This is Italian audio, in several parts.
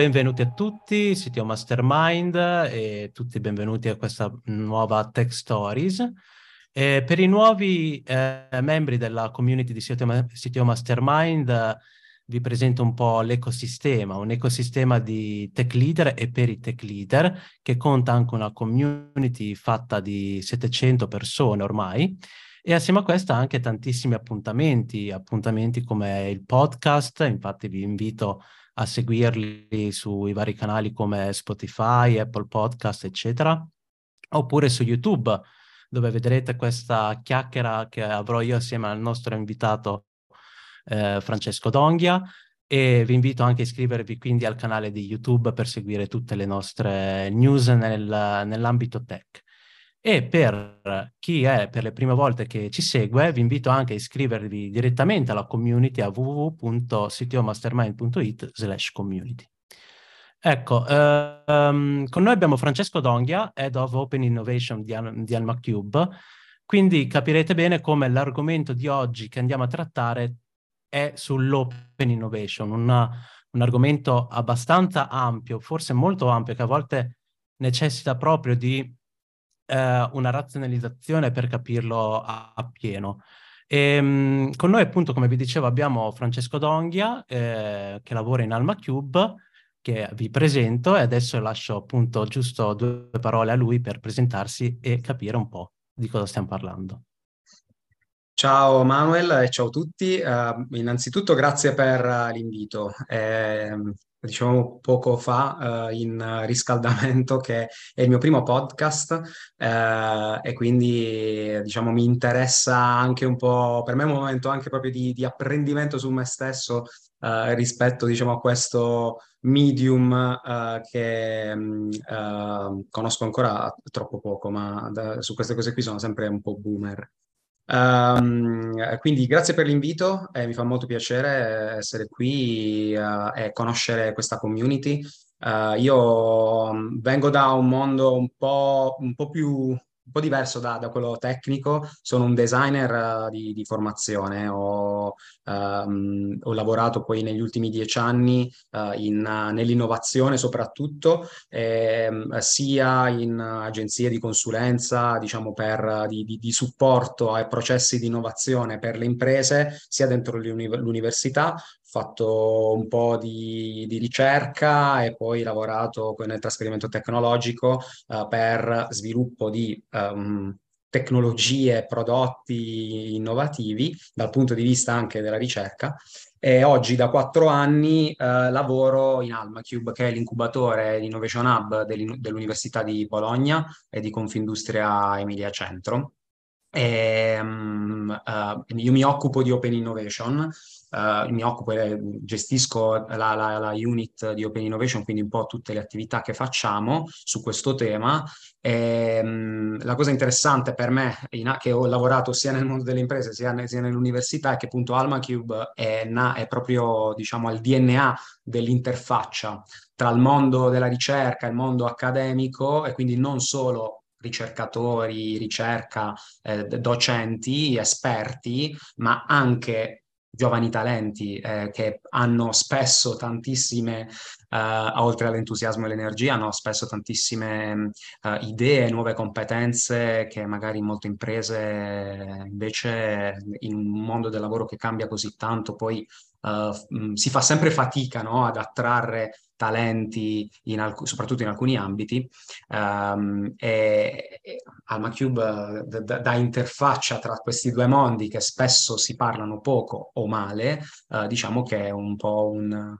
Benvenuti a tutti, CTO Mastermind e tutti benvenuti a questa nuova Tech Stories. E per i nuovi eh, membri della community di CTO Mastermind eh, vi presento un po' l'ecosistema, un ecosistema di tech leader e per i tech leader che conta anche una community fatta di 700 persone ormai e assieme a questa anche tantissimi appuntamenti, appuntamenti come il podcast, infatti vi invito a a seguirli sui vari canali come Spotify, Apple Podcast, eccetera, oppure su YouTube, dove vedrete questa chiacchiera che avrò io assieme al nostro invitato eh, Francesco Donghia e vi invito anche a iscrivervi quindi al canale di YouTube per seguire tutte le nostre news nel, nell'ambito tech. E per chi è per le prime volte che ci segue, vi invito anche a iscrivervi direttamente alla community a www.ctomastermind.it slash community. Ecco, ehm, con noi abbiamo Francesco Donghia, Head of Open Innovation di, di Alma Cube, quindi capirete bene come l'argomento di oggi che andiamo a trattare è sull'open innovation, una, un argomento abbastanza ampio, forse molto ampio, che a volte necessita proprio di eh, una razionalizzazione per capirlo a, a ehm, con noi appunto, come vi dicevo, abbiamo Francesco Donghia eh, che lavora in Alma Cube, che vi presento e adesso lascio appunto giusto due parole a lui per presentarsi e capire un po' di cosa stiamo parlando. Ciao Manuel e ciao a tutti. Uh, innanzitutto grazie per uh, l'invito. Eh, diciamo poco fa uh, in riscaldamento che è il mio primo podcast uh, e quindi diciamo mi interessa anche un po', per me è un momento anche proprio di, di apprendimento su me stesso uh, rispetto diciamo a questo medium che um, conosco ancora troppo poco, ma da, su queste cose qui sono sempre un po' boomer. Um, quindi grazie per l'invito, eh, mi fa molto piacere essere qui uh, e conoscere questa community. Uh, io vengo da un mondo un po', un po più un po' diverso da, da, quello tecnico, sono un designer uh, di, di, formazione, ho, um, ho, lavorato poi negli ultimi dieci anni uh, in, uh, nell'innovazione soprattutto, eh, sia in agenzie di consulenza, diciamo per, di, di, di, supporto ai processi di innovazione per le imprese, sia dentro l'università, fatto un po' di, di, ricerca e poi lavorato nel trasferimento tecnologico uh, per sviluppo di um, tecnologie prodotti innovativi dal punto di vista anche della ricerca. E oggi da quattro anni uh, lavoro in AlmaCube, che è l'incubatore Innovation Hub dell'Università di Bologna e di Confindustria Emilia Centro. E, um, uh, io mi occupo di Open Innovation, uh, mi occupo e gestisco la, la, la, unit di Open Innovation, quindi un po' tutte le attività che facciamo su questo tema. E, um, la cosa interessante per me, in, che ho lavorato sia nel mondo delle imprese sia, sia nell'università, è che appunto AlmaCube è, na, è proprio diciamo al DNA dell'interfaccia tra il mondo della ricerca e il mondo accademico e quindi non solo ricercatori, ricerca, eh, docenti, esperti, ma anche giovani talenti eh, che hanno spesso tantissime, eh, oltre all'entusiasmo e l'energia, hanno spesso tantissime eh, idee, nuove competenze che magari molte imprese invece in un mondo del lavoro che cambia così tanto poi uh, si fa sempre fatica no, ad attrarre talenti, in alc- soprattutto in alcuni ambiti, um, e, e AlmaCube d- d- da interfaccia tra questi due mondi che spesso si parlano poco o male, uh, diciamo che è un po' un,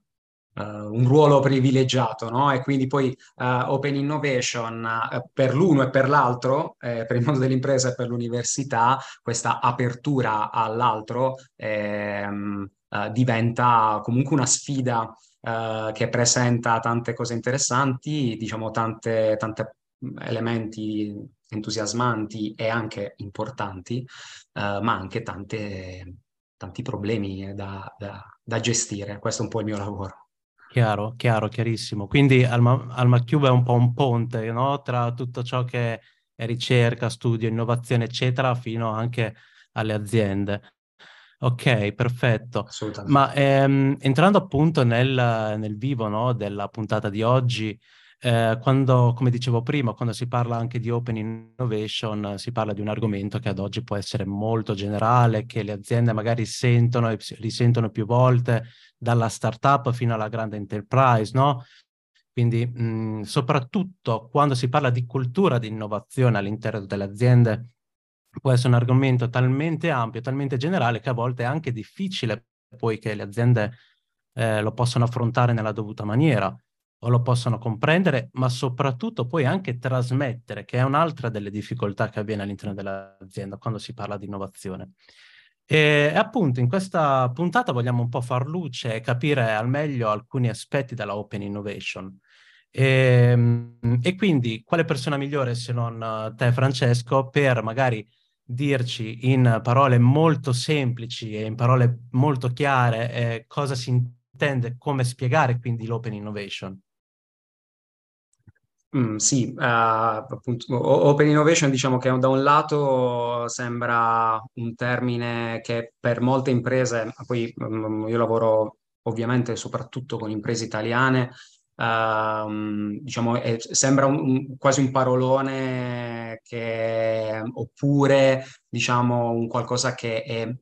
Uh, un ruolo privilegiato, no? E quindi poi uh, Open Innovation per l'uno e per l'altro, eh, per il mondo dell'impresa e per l'università, questa apertura all'altro ehm, diventa comunque una sfida eh, che presenta tante cose interessanti, diciamo tante, tante elementi entusiasmanti e anche importanti, eh, ma anche tante, tanti problemi da, da, da gestire. Questo è un po' il mio lavoro. Chiaro, chiaro, chiarissimo. Quindi Alma, Alma Cube è un po' un ponte, no? Tra tutto ciò che è ricerca, studio, innovazione, eccetera, fino anche alle aziende. Ok, perfetto. Ma ehm, entrando appunto nel, nel vivo no, della puntata di oggi, eh, quando, come dicevo prima, quando si parla anche di open innovation, si parla di un argomento che ad oggi può essere molto generale, che le aziende magari sentono e risentono più volte, dalla startup fino alla grande enterprise, no? Quindi, mh, soprattutto quando si parla di cultura di innovazione all'interno delle aziende, può essere un argomento talmente ampio, talmente generale, che a volte è anche difficile poi che le aziende eh, lo possano affrontare nella dovuta maniera o lo possano comprendere, ma soprattutto poi anche trasmettere, che è un'altra delle difficoltà che avviene all'interno dell'azienda quando si parla di innovazione. E appunto in questa puntata vogliamo un po' far luce e capire al meglio alcuni aspetti della Open Innovation. E, ehm, e quindi quale persona migliore se non te Francesco per magari dirci in parole molto semplici e in parole molto chiare eh, cosa si intende, come spiegare quindi l'Open Innovation? Mm, sì, uh, appunto, Open Innovation diciamo che da un lato sembra un termine che per molte imprese, poi um, io lavoro ovviamente soprattutto con imprese italiane, uh, diciamo, è, sembra un, un, quasi un parolone che, oppure diciamo un qualcosa che è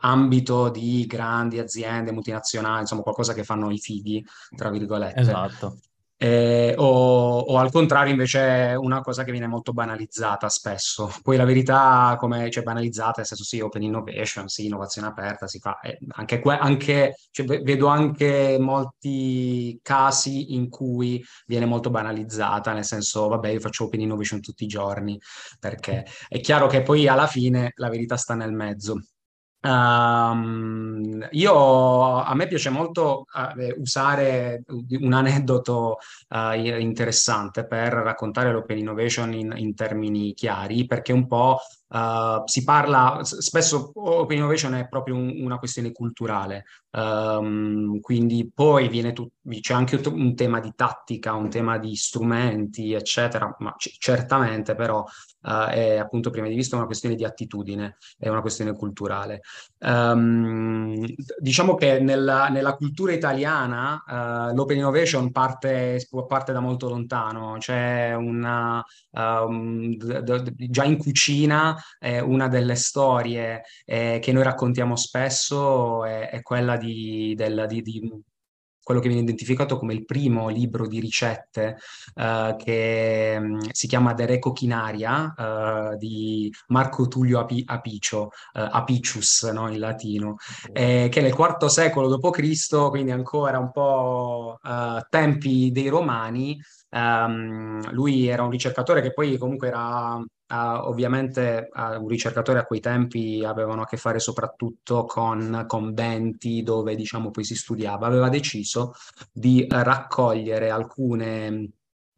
ambito di grandi aziende multinazionali, insomma qualcosa che fanno i fighi, tra virgolette. Esatto. Eh, o, o, al contrario invece è una cosa che viene molto banalizzata spesso. Poi la verità come cioè banalizzata, nel senso sì, open innovation, sì, innovazione aperta, si fa. Eh, anche, que- anche cioè, vedo anche molti casi in cui viene molto banalizzata, nel senso vabbè io faccio open innovation tutti i giorni, perché è chiaro che poi alla fine la verità sta nel mezzo. Um, io, a me piace molto uh, usare un aneddoto uh, interessante per raccontare l'open innovation in, in termini chiari, perché un po' Uh, si parla spesso open innovation è proprio un, una questione culturale, um, quindi poi viene tu, c'è anche un tema di tattica, un tema di strumenti, eccetera, ma c- certamente però uh, è appunto prima di vista una questione di attitudine, è una questione culturale. Um, diciamo che nella, nella cultura italiana uh, l'open innovation parte, parte, da molto lontano, c'è una um, d- d- già in cucina eh, una delle storie eh, che noi raccontiamo spesso è, è quella di, del, di, di, quello che viene identificato come il primo libro di ricette uh, che um, si chiama De Reco Chinaria uh, di Marco Tullio Api- Apicio, uh, Apicius no, in latino, eh, che nel IV secolo d.C., quindi ancora un po' tempi dei Romani, um, lui era un ricercatore che poi comunque era Uh, ovviamente uh, un ricercatore a quei tempi avevano a che fare soprattutto con conventi dove diciamo poi si studiava, aveva deciso di raccogliere alcune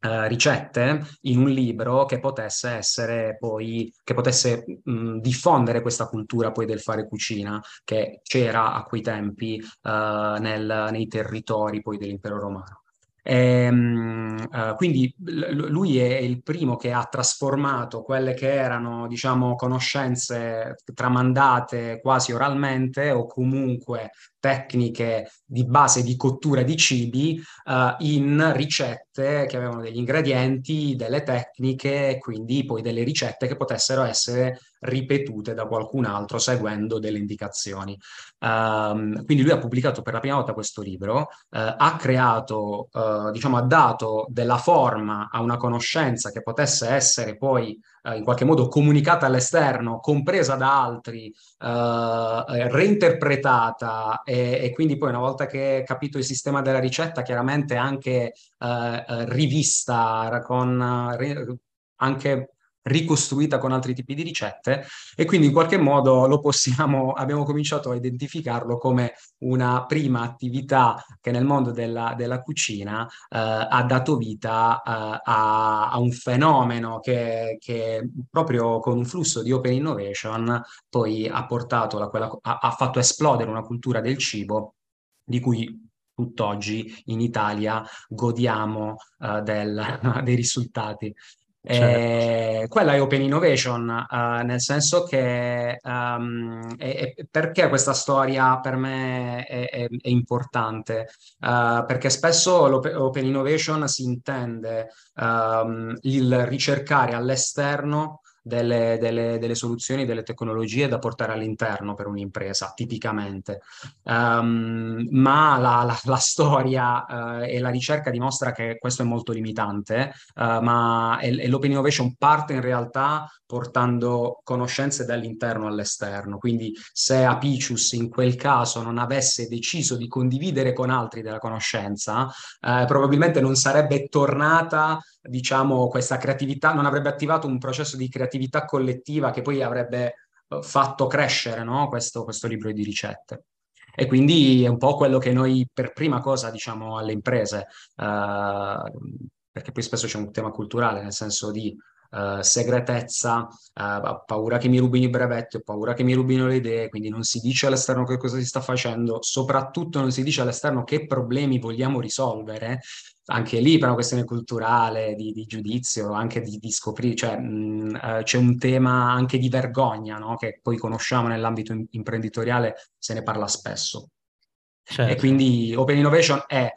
ricette in un libro che potesse essere poi, che potesse mh, diffondere questa cultura poi del fare cucina che c'era a quei tempi nel, nei territori poi dell'impero romano. E, um, uh, quindi l- lui è il primo che ha trasformato quelle che erano, diciamo, conoscenze tramandate quasi oralmente o comunque tecniche di base di cottura di cibi uh, in ricette che avevano degli ingredienti, delle tecniche, quindi poi delle ricette che potessero essere ripetute da qualcun altro seguendo delle indicazioni. Um, quindi lui ha pubblicato per la prima volta questo libro, uh, ha creato, uh, diciamo, ha dato della forma a una conoscenza che potesse essere poi uh, in qualche modo comunicata all'esterno, compresa da altri, reinterpretata e, e, quindi poi una volta che capito il sistema della ricetta, chiaramente anche rivista con anche ricostruita con altri tipi di ricette e quindi in qualche modo lo possiamo, abbiamo cominciato a identificarlo come una prima attività che nel mondo della, della cucina eh, ha dato vita eh, a, a, un fenomeno che, che, proprio con un flusso di open innovation poi ha portato, la, quella, ha, ha fatto esplodere una cultura del cibo di cui tutt'oggi in Italia godiamo uh, del, dei risultati. Certo. Eh, quella è Open Innovation, uh, nel senso che um, è, è perché questa storia per me è, è, importante? Uh, perché spesso l'Open Innovation si intende um, il ricercare all'esterno delle, delle, delle, soluzioni, delle tecnologie da portare all'interno per un'impresa, tipicamente. Um, ma la, la, la storia uh, e la ricerca dimostra che questo è molto limitante, uh, ma e, e l'open innovation parte in realtà portando conoscenze dall'interno all'esterno. Quindi se Apicius in quel caso non avesse deciso di condividere con altri della conoscenza, eh, probabilmente non sarebbe tornata diciamo, questa creatività, non avrebbe attivato un processo di creatività collettiva che poi avrebbe eh, fatto crescere no? questo, questo libro di ricette. E quindi è un po' quello che noi per prima cosa diciamo alle imprese, eh, perché poi spesso c'è un tema culturale, nel senso di uh, segretezza, uh, paura che mi rubino i brevetti, ho paura che mi rubino le idee, quindi non si dice all'esterno che cosa si sta facendo, soprattutto non si dice all'esterno che problemi vogliamo risolvere, anche lì per una questione culturale, di, di giudizio, anche di, di scoprire, cioè mh, uh, c'è un tema anche di vergogna, no? che poi conosciamo nell'ambito in- imprenditoriale, se ne parla spesso. Certo. E quindi Open Innovation è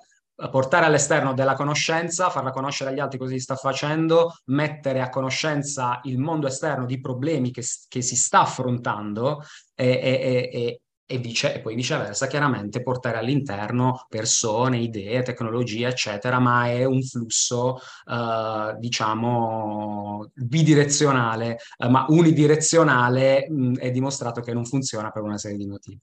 portare all'esterno della conoscenza, farla conoscere agli altri cosa si sta facendo, mettere a conoscenza il mondo esterno di problemi che, che si sta affrontando e, e, e, e, vice, e poi viceversa, chiaramente portare all'interno persone, idee, tecnologie, eccetera, ma è un flusso, eh, diciamo, bidirezionale, eh, ma unidirezionale mh, è dimostrato che non funziona per una serie di motivi.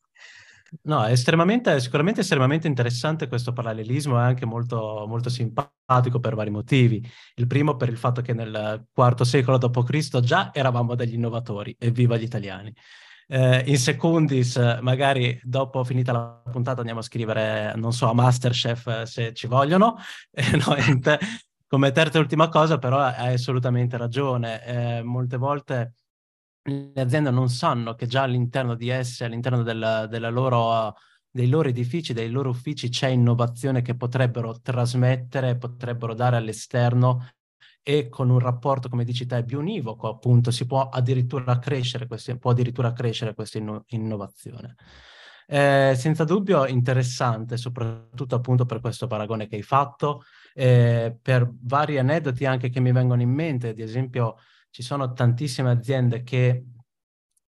No, è estremamente, sicuramente estremamente interessante questo parallelismo e anche molto, molto simpatico per vari motivi. Il primo per il fatto che nel IV secolo d.C. già eravamo degli innovatori, evviva gli italiani. Eh, in secundis, magari dopo finita la puntata andiamo a scrivere, non so, a Masterchef eh, se ci vogliono. Eh, no, te, come terza e ultima cosa, però hai assolutamente ragione. Eh, molte volte le aziende non sanno che già all'interno di esse, all'interno della, della loro, dei loro edifici, dei loro uffici c'è innovazione che potrebbero trasmettere, potrebbero dare all'esterno e con un rapporto, come dici te, più univoco, appunto, si può addirittura crescere, questi, può addirittura crescere questa inno- innovazione. Eh, senza dubbio interessante, soprattutto appunto per questo paragone che hai fatto, eh, per vari aneddoti anche che mi vengono in mente, ad esempio ci sono tantissime aziende che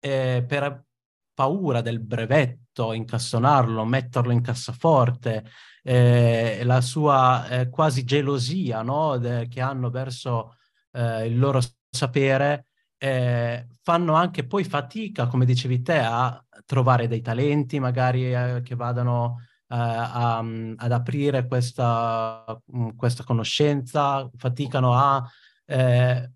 eh, per paura del brevetto, incastonarlo, metterlo in cassaforte, eh, la sua eh, quasi gelosia no? De, che hanno verso eh, il loro sapere, eh, fanno anche poi fatica, come dicevi te, a trovare dei talenti magari eh, che vadano a, ad aprire questa, questa conoscenza, faticano a eh,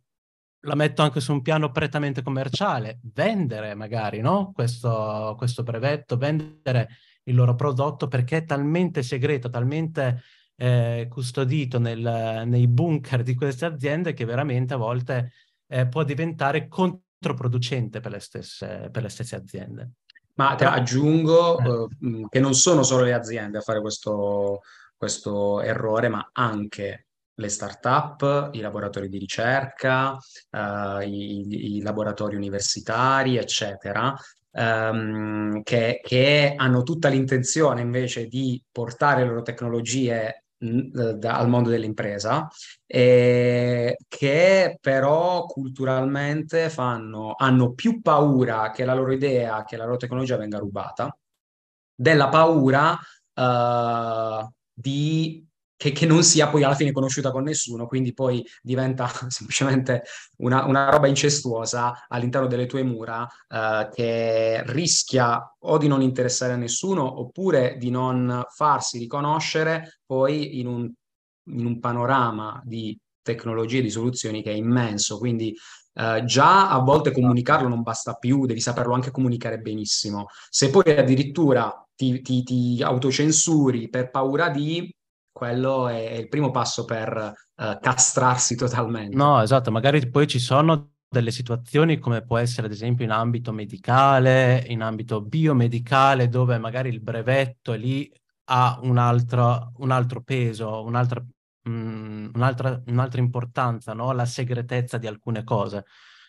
la metto anche su un piano prettamente commerciale, vendere magari no? questo, questo brevetto, vendere il loro prodotto perché è talmente segreto, talmente eh, custodito nel, nei bunker di queste aziende che veramente a volte eh, può diventare controproducente per le stesse, per le stesse aziende. Ma te aggiungo eh. che non sono solo le aziende a fare questo, questo errore, ma anche le start-up, i laboratori di ricerca, uh, i, i, laboratori universitari, eccetera, um, che, che, hanno tutta l'intenzione invece di portare le loro tecnologie mh, da, al mondo dell'impresa, e che però culturalmente fanno, hanno più paura che la loro idea, che la loro tecnologia venga rubata, della paura uh, di che, che, non sia poi alla fine conosciuta con nessuno, quindi poi diventa semplicemente una, una roba incestuosa all'interno delle tue mura eh, che rischia o di non interessare a nessuno oppure di non farsi riconoscere poi in un, in un panorama di tecnologie, di soluzioni che è immenso. Quindi Uh, già a volte comunicarlo non basta più, devi saperlo anche comunicare benissimo. Se poi addirittura ti, ti, ti autocensuri per paura di, quello è, il primo passo per uh, castrarsi totalmente. No, esatto, magari poi ci sono delle situazioni come può essere ad esempio in ambito medicale, in ambito biomedicale, dove magari il brevetto lì ha un altro, un altro peso, un'altra, mh, mm, un'altra, un'altra importanza, no? la segretezza di alcune cose.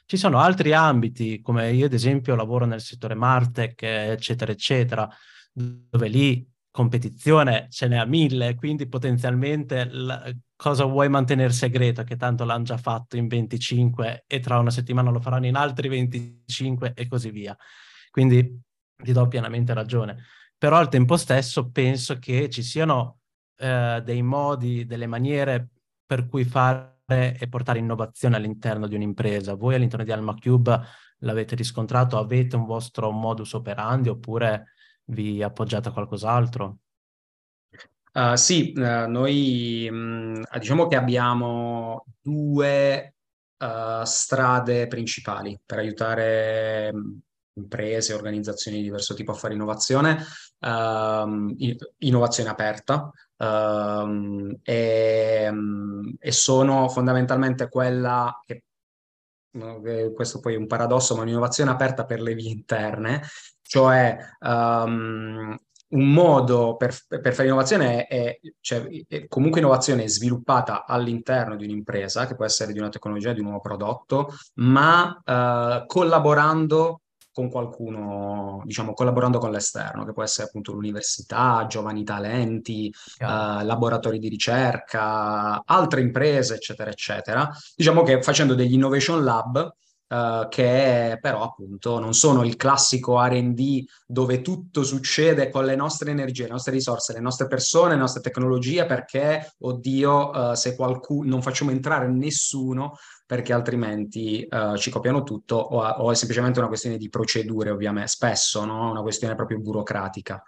Ci sono altri ambiti, come io ad esempio lavoro nel settore Martech, eccetera, eccetera, dove lì competizione ce n'è a mille, quindi potenzialmente la, cosa vuoi mantenere segreto, che tanto l'hanno già fatto in 25 e tra una settimana lo faranno in altri 25 e così via. Quindi ti do pienamente ragione. Però al tempo stesso penso che ci siano eh, dei modi, delle maniere per cui fare e portare innovazione all'interno di un'impresa. Voi all'interno di Alma Cube l'avete riscontrato, avete un vostro modus operandi oppure vi appoggiate a qualcos'altro? Uh, sì, uh, noi mh, mm, diciamo che abbiamo due uh, strade principali per aiutare mm, imprese, organizzazioni di diverso tipo a fare innovazione, um, innovazione aperta, um, e, um, e, sono fondamentalmente quella che, questo poi è un paradosso, ma un'innovazione aperta per le vie interne, cioè um, un modo per, per, fare innovazione è, cioè, è, comunque innovazione sviluppata all'interno di un'impresa, che può essere di una tecnologia, di un nuovo prodotto, ma uh, collaborando con qualcuno, diciamo, collaborando con l'esterno, che può essere appunto l'università, giovani talenti, uh, laboratori di ricerca, altre imprese, eccetera, eccetera. Diciamo che facendo degli innovation lab Uh, che però appunto non sono il classico RD dove tutto succede con le nostre energie, le nostre risorse, le nostre persone, le nostre tecnologie, perché, oddio, uh, se qualcuno non facciamo entrare nessuno, perché altrimenti uh, ci copiano tutto, o, o, è semplicemente una questione di procedure, ovviamente, spesso, no? una questione proprio burocratica.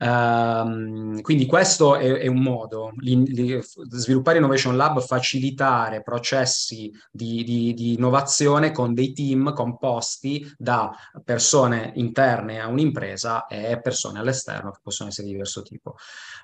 Um, quindi questo è, è un modo, li, li, sviluppare Innovation Lab, facilitare processi di, di, di, innovazione con dei team composti da persone interne a un'impresa e persone all'esterno che possono essere di diverso tipo.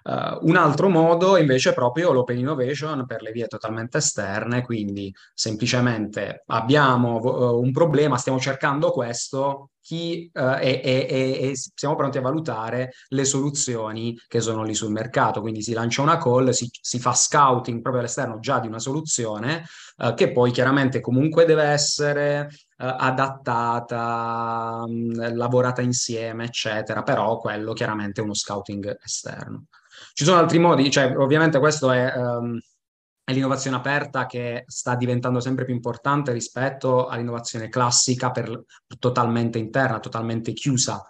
Uh, un altro modo invece è proprio l'open innovation per le vie totalmente esterne, quindi semplicemente abbiamo uh, un problema, stiamo cercando questo, chi, uh, e, e, e, siamo pronti a valutare le soluzioni che sono lì sul mercato. Quindi si lancia una call, si, si fa scouting proprio all'esterno già di una soluzione uh, che poi chiaramente comunque deve essere uh, adattata, mh, lavorata insieme, eccetera, però quello chiaramente è uno scouting esterno. Ci sono altri modi, cioè ovviamente questo è... Um, è l'innovazione aperta che sta diventando sempre più importante rispetto all'innovazione classica per, totalmente interna, totalmente chiusa.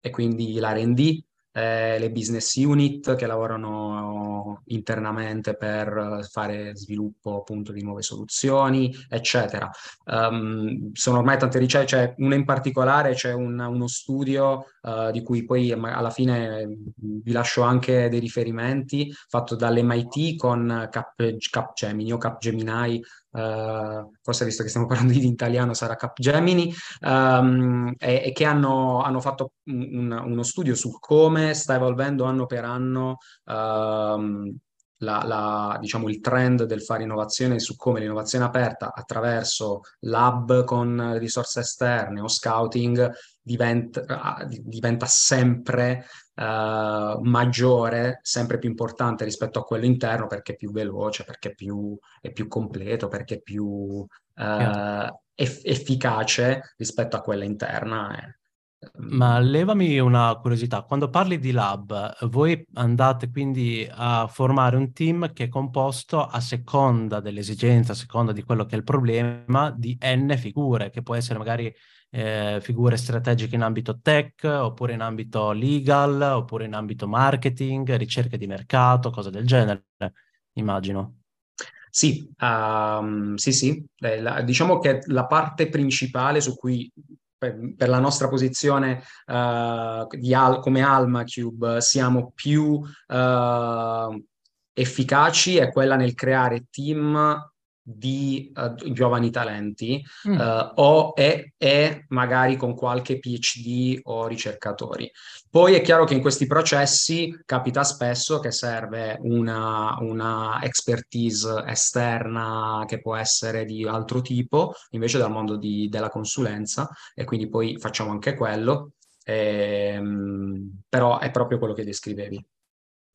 E quindi l'R&D eh, le business unit che lavorano internamente per fare sviluppo appunto di nuove soluzioni, eccetera. Um, sono ormai tante ricerche, cioè una in particolare c'è un, uno studio uh, di cui poi alla fine vi lascio anche dei riferimenti fatto dall'MIT con Cap, Capgemini o Capgemini Uh, forse visto che stiamo parlando in italiano sarà Capgemini, um, e, e, che hanno, hanno fatto un, uno studio su come sta evolvendo anno per anno um, la, la, diciamo, il trend del fare innovazione su come l'innovazione aperta attraverso lab con risorse esterne o scouting diventa, diventa sempre uh, maggiore, sempre più importante rispetto a quello interno perché è più veloce, perché è più, è più completo, perché è più uh, eff- efficace rispetto a quella interna. Eh. Ma levami una curiosità, quando parli di lab, voi andate quindi a formare un team che è composto a seconda dell'esigenza, a seconda di quello che è il problema, di N figure, che può essere magari eh, figure strategiche in ambito tech, oppure in ambito legal, oppure in ambito marketing, ricerca di mercato, cose del genere, immagino. Sì, um, sì, sì. Eh, la, diciamo che la parte principale su cui per, per la nostra posizione uh, Al, come Alma Cube siamo più uh, efficaci è quella nel creare team di uh, giovani talenti mm. uh, o e, e, magari con qualche PhD o ricercatori. Poi è chiaro che in questi processi capita spesso che serve una, una expertise esterna che può essere di altro tipo, invece dal mondo di, della consulenza, e quindi poi facciamo anche quello. Ehm, però è proprio quello che descrivevi.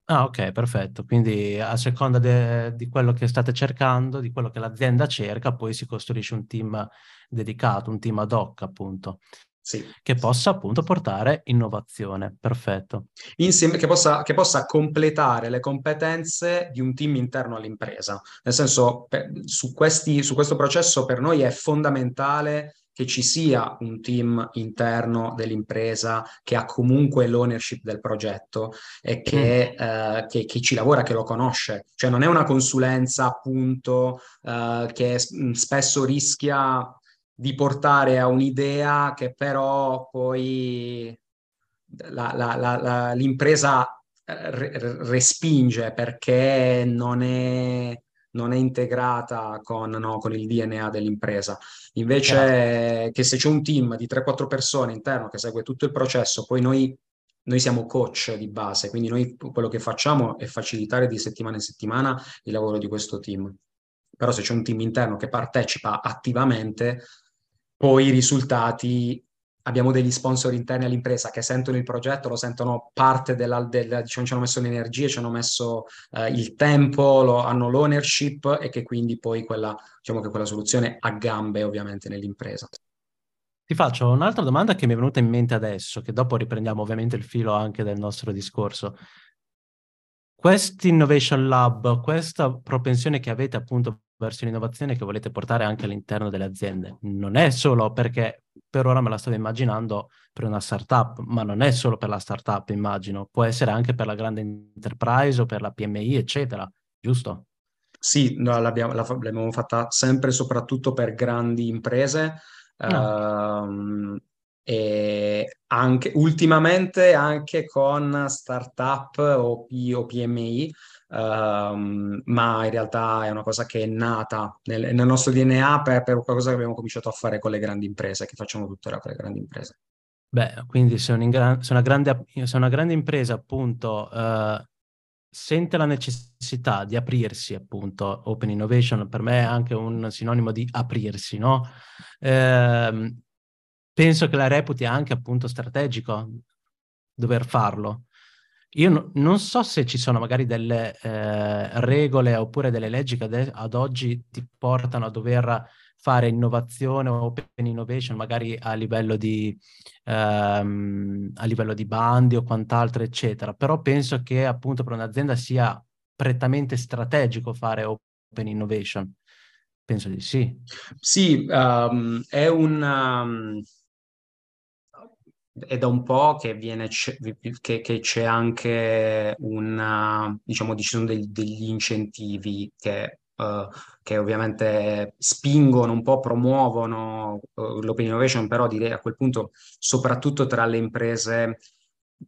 Ah, ok, perfetto. Quindi a seconda de- di quello che state cercando, di quello che l'azienda cerca, poi si costruisce un team dedicato, un team ad hoc, appunto. Sì. Che possa appunto portare innovazione. Perfetto. Insieme, che, possa, che possa completare le competenze di un team interno all'impresa. Nel senso, per, su, questi, su questo processo per noi è fondamentale che ci sia un team interno dell'impresa che ha comunque l'ownership del progetto e che, mm. eh, che, che, ci lavora, che lo conosce. Cioè non è una consulenza appunto eh, che spesso rischia di portare a un'idea che però poi la, la, la, l'impresa eh, respinge perché non è non è integrata con, no, con il DNA dell'impresa. Invece certo. che se c'è un team di 3-4 persone interno che segue tutto il processo, poi noi, noi siamo coach di base, quindi noi quello che facciamo è facilitare di settimana in settimana il lavoro di questo team. Però se c'è un team interno che partecipa attivamente, poi i risultati abbiamo degli sponsor interni all'impresa che sentono il progetto, lo sentono parte della, del, diciamo, ci hanno messo le energie, ci hanno messo eh, il tempo, lo, hanno l'ownership e che quindi poi quella, diciamo che quella soluzione ha gambe ovviamente nell'impresa. Ti faccio un'altra domanda che mi è venuta in mente adesso, che dopo riprendiamo ovviamente il filo anche del nostro discorso. Questo Innovation Lab, questa propensione che avete appunto verso l'innovazione che volete portare anche all'interno delle aziende. Non è solo perché per ora me la stavo immaginando per una startup, ma non è solo per la startup, immagino, può essere anche per la grande enterprise o per la PMI, eccetera, giusto? Sì, no, l'abbiamo, l'abbiamo fatta sempre e soprattutto per grandi imprese. No. Um, e anche ultimamente anche con startup o, P, o PMI Um, ma in realtà è una cosa che è nata nel, nel nostro DNA per, per, qualcosa che abbiamo cominciato a fare con le grandi imprese, che facciamo tuttora con le grandi imprese. Beh, quindi se, un se, una, grande, se una, grande, impresa appunto uh, sente la necessità di aprirsi, appunto, Open Innovation per me è anche un sinonimo di aprirsi, no? Uh, penso che la reputi anche appunto strategico dover farlo. Io no, non so se ci sono magari delle eh, regole oppure delle leggi che ad, ad oggi ti portano a dover fare innovazione o open innovation, magari a livello di, ehm, a livello di bandi o quant'altro, eccetera. Però penso che appunto per un'azienda sia prettamente strategico fare open innovation. Penso di sì. Sì, um, è un... È da un po' che, viene, che, che c'è anche una, diciamo, ci sono degli, degli incentivi che, uh, che, ovviamente spingono un po', promuovono uh, l'open innovation, però direi a quel punto soprattutto tra le imprese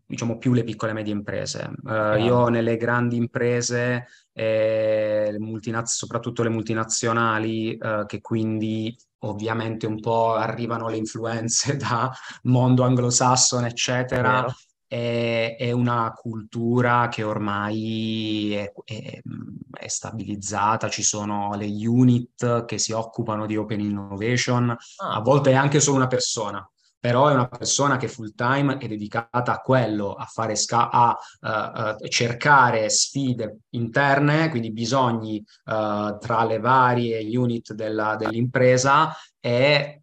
diciamo più le piccole e medie imprese. Uh, io nelle grandi imprese, eh, multinaz- soprattutto le multinazionali, che quindi ovviamente un po' arrivano le influenze da mondo anglosassone, eccetera. È, è, una cultura che ormai è, è, è, stabilizzata, ci sono le unit che si occupano di open innovation, ah, a volte è anche solo una persona, però è una persona che full time è dedicata a quello, a, fare sca- a uh, uh, cercare sfide interne, quindi bisogni uh, tra le varie unit della, dell'impresa e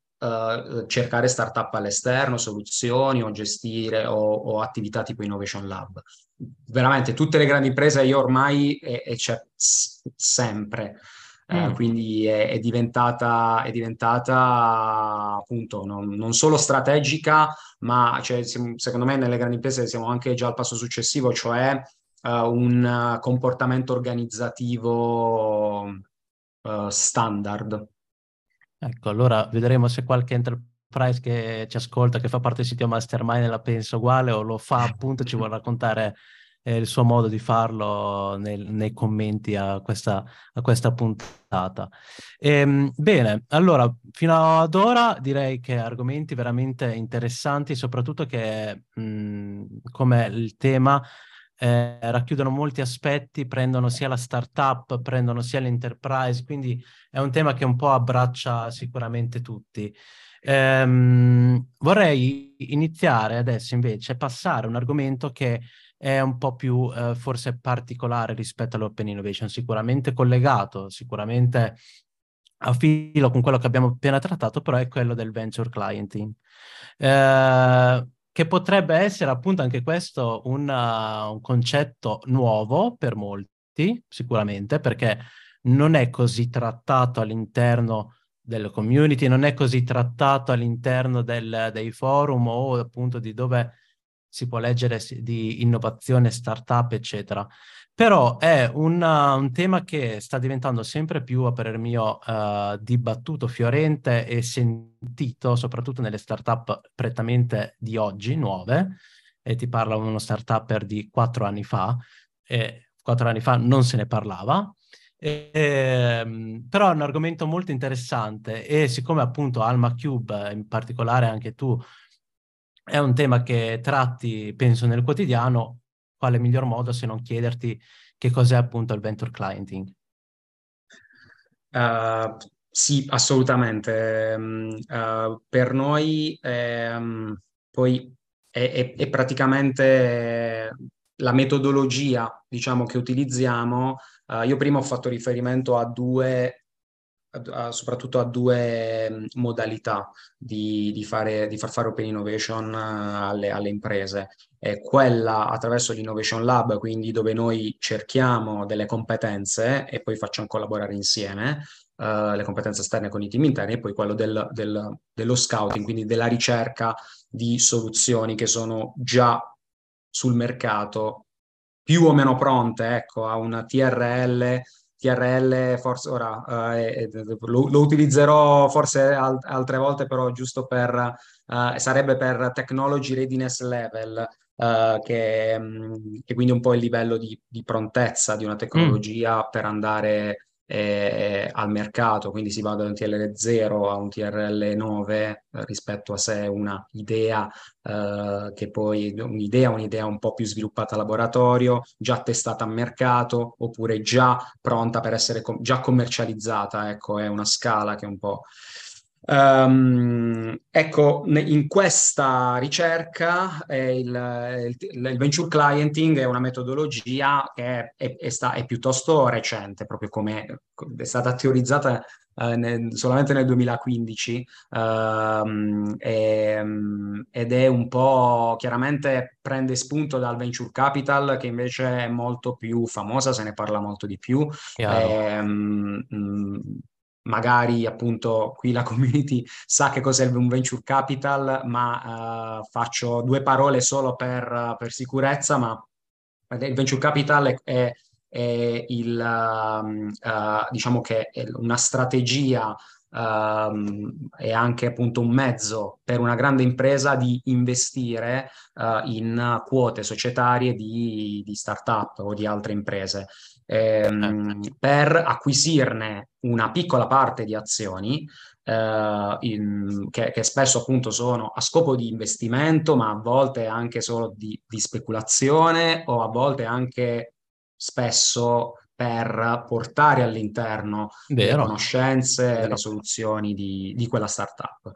cercare startup all'esterno, soluzioni o gestire o, o, attività tipo Innovation Lab. Veramente tutte le grandi imprese io ormai e, e c'è sempre. Eh, mm. quindi è, è, diventata, è diventata appunto non, non solo strategica, ma cioè, secondo me nelle grandi imprese siamo anche già al passo successivo, cioè uh, un comportamento organizzativo uh, standard. Ecco, allora vedremo se qualche enterprise che ci ascolta, che fa parte del sito Mastermind, la pensa uguale o lo fa appunto, ci vuole raccontare e il suo modo di farlo nel, nei commenti a questa, a questa puntata. Ehm, bene, allora, fino ad ora direi che argomenti veramente interessanti, soprattutto che mh, come il tema eh, racchiudono molti aspetti, prendono sia la startup, prendono sia l'enterprise, quindi è un tema che un po' abbraccia sicuramente tutti. Ehm, vorrei iniziare adesso invece a passare a un argomento che è un po' più eh, forse particolare rispetto all'open innovation, sicuramente collegato, sicuramente a filo con quello che abbiamo appena trattato, però è quello del venture clienting. Eh, che potrebbe essere appunto anche questo una, un concetto nuovo per molti, sicuramente, perché non è così trattato all'interno delle community, non è così trattato all'interno del, dei forum o appunto di dove si può leggere di innovazione, startup, eccetera. Però è una, un tema che sta diventando sempre più, a parer mio, uh, dibattuto, fiorente e sentito, soprattutto nelle startup prettamente di oggi, nuove. E ti parla uno startupper di quattro anni fa. E quattro anni fa non se ne parlava. E, ehm, però è un argomento molto interessante e siccome appunto Alma Cube, in particolare anche tu, è un tema che tratti, penso, nel quotidiano, quale miglior modo se non chiederti che cos'è appunto il venture clienting? Uh, sì, assolutamente. Uh, per noi um, poi è, è, è, praticamente la metodologia, diciamo, che utilizziamo. Uh, io prima ho fatto riferimento a due a, soprattutto a due mm, modalità di, di, fare, di far fare open innovation eh, alle, alle imprese. È quella attraverso l'Innovation Lab, quindi dove noi cerchiamo delle competenze e poi facciamo collaborare insieme, uh, le competenze esterne con i team interni, e poi quello del, del, dello scouting, quindi della ricerca di soluzioni che sono già sul mercato più o meno pronte, ecco, a una TRL TRL forse ora eh, lo, lo, utilizzerò forse al, altre volte, però giusto per eh, sarebbe per technology readiness level, eh, che, mm, che, quindi è un po' il livello di, di prontezza di una tecnologia mm. per andare eh, al mercato, quindi si va da un TRL 0 a un TRL 9 eh, rispetto a sé una idea eh, che poi un'idea, un'idea un po' più sviluppata a laboratorio, già testata a mercato oppure già pronta per essere com- già commercializzata, ecco, è una scala che un po' Um, ecco, in questa ricerca eh, il, il, il, venture clienting è una metodologia che è, è, sta, è piuttosto recente, proprio come è stata teorizzata eh, nel, solamente nel 2015 ehm, e, ed è un po' chiaramente prende spunto dal venture capital che invece è molto più famosa, se ne parla molto di più. Ehm, magari appunto qui la community sa che cos'è un venture capital, ma uh, faccio due parole solo per, per, sicurezza, ma il venture capital è, è il, uh, uh, diciamo che è una strategia um, è anche appunto un mezzo per una grande impresa di investire uh, in quote societarie di, di start-up o di altre imprese ehm, certo. per acquisirne una piccola parte di azioni eh, in, che, che, spesso appunto sono a scopo di investimento, ma a volte anche solo di, di speculazione o a volte anche spesso per portare all'interno Vero. le conoscenze, Vero. le soluzioni di, di quella startup.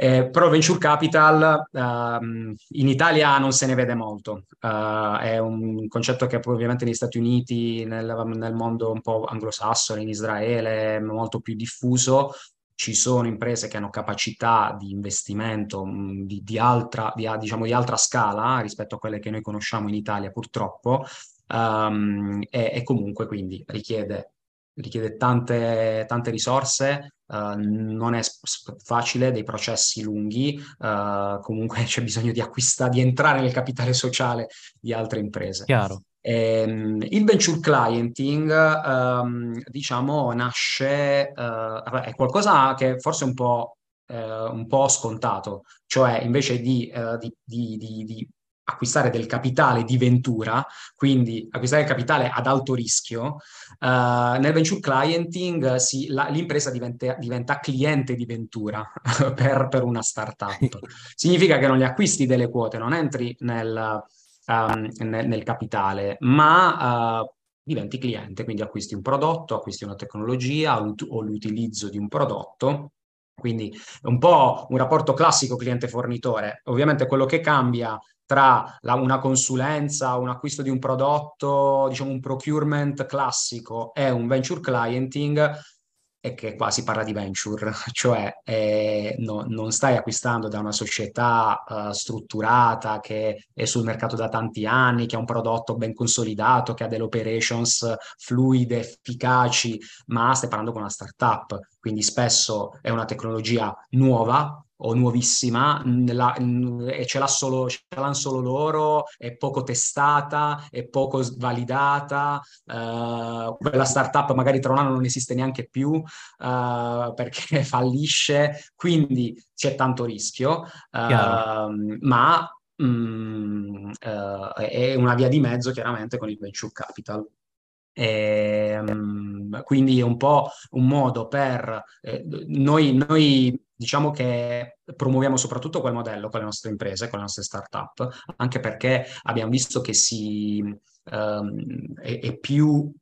Eh, però venture capital uh, in Italia non se ne vede molto, uh, è un concetto che ovviamente negli Stati Uniti, nel, nel mondo un po' anglosassone, in Israele, è molto più diffuso. Ci sono imprese che hanno capacità di investimento mh, di, di, altra, di, diciamo, di altra scala rispetto a quelle che noi conosciamo in Italia, purtroppo, um, e, e comunque quindi richiede richiede tante, tante risorse, uh, non è facile, dei processi lunghi, uh, comunque c'è bisogno di acquistare, di entrare nel capitale sociale di altre imprese. Chiaro. Ehm, il venture clienting, um, diciamo, nasce, uh, è qualcosa che forse è un po', un po' scontato, cioè invece di, di, di, di acquistare del capitale di ventura, quindi acquistare il capitale ad alto rischio, uh, nel venture clienting si, la, l'impresa diventa, diventa, cliente di ventura per, per, una startup. Significa che non gli acquisti delle quote, non entri nel, um, nel, nel capitale, ma uh, diventi cliente, quindi acquisti un prodotto, acquisti una tecnologia o l'utilizzo di un prodotto quindi è un po' un rapporto classico cliente-fornitore. Ovviamente quello che cambia tra la, una consulenza, un acquisto di un prodotto, diciamo un procurement classico e un venture clienting è che qua si parla di venture, cioè eh, no, non stai acquistando da una società uh, strutturata che è sul mercato da tanti anni, che ha un prodotto ben consolidato, che ha delle operations fluide, efficaci, ma stai parlando con una startup, quindi spesso è una tecnologia nuova, o nuovissima la, e ce, l'ha solo, ce l'hanno solo loro, è poco testata, è poco validata, uh, quella startup magari tra un anno non esiste neanche più uh, perché fallisce, quindi c'è tanto rischio, uh, ma mm, è una via di mezzo chiaramente con il venture capital. E, um, quindi è un po' un modo per eh, noi, noi diciamo che promuoviamo soprattutto quel modello con le nostre imprese, con le nostre start-up, anche perché abbiamo visto che si, um, è, è, più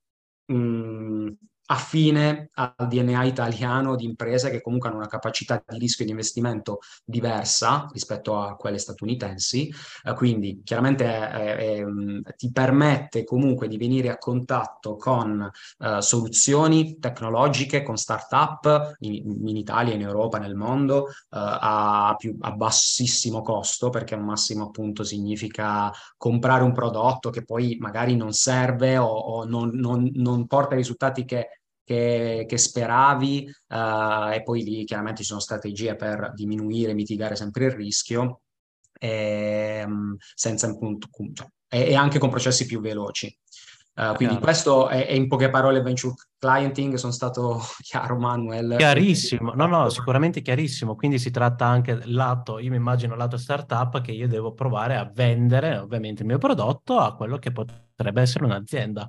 um, affine al DNA italiano di imprese che comunque hanno una capacità di rischio di investimento diversa rispetto a quelle statunitensi, eh, quindi chiaramente eh, eh, ti permette comunque di venire a contatto con eh, soluzioni tecnologiche, con start-up in, in, Italia, in Europa, nel mondo, eh, a, più, a bassissimo costo, perché al massimo appunto significa comprare un prodotto che poi magari non serve o, o non, non, non porta i risultati che che, che speravi uh, e poi lì chiaramente ci sono strategie per diminuire, mitigare sempre il rischio e, um, senza appunto, cioè, e, e, anche con processi più veloci. Uh, quindi questo è, è, in poche parole venture clienting, sono stato chiaro Manuel. Chiarissimo, no no, sicuramente chiarissimo, quindi si tratta anche lato, io mi immagino lato startup che io devo provare a vendere ovviamente il mio prodotto a quello che potrebbe essere un'azienda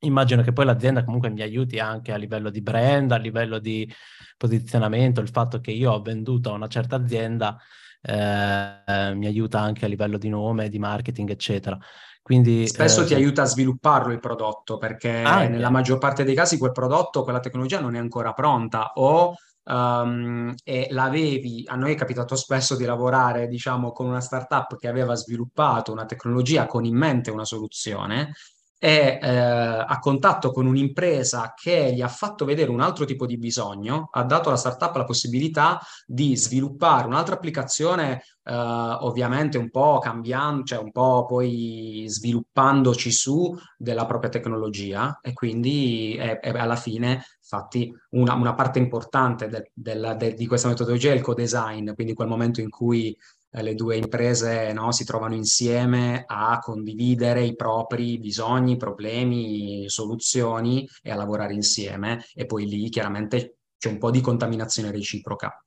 immagino che poi l'azienda comunque mi aiuti anche a livello di brand, a livello di posizionamento, il fatto che io ho venduto a una certa azienda eh, mi aiuta anche a livello di nome, di marketing, eccetera. Quindi, Spesso eh, ti aiuta a svilupparlo il prodotto perché ah, nella maggior parte dei casi quel prodotto, quella tecnologia non è ancora pronta o um, e l'avevi, a noi è capitato spesso di lavorare diciamo con una startup che aveva sviluppato una tecnologia con in mente una soluzione è eh, a contatto con un'impresa che gli ha fatto vedere un altro tipo di bisogno, ha dato alla startup la possibilità di sviluppare un'altra applicazione, eh, ovviamente un po' cambiando, cioè un po' poi sviluppandoci su della propria tecnologia e quindi è, è alla fine infatti una, una parte importante del, del, de, di questa metodologia è il co-design, quindi quel momento in cui le due imprese no, si trovano insieme a condividere i propri bisogni, problemi, soluzioni e a lavorare insieme e poi lì chiaramente c'è un po' di contaminazione reciproca.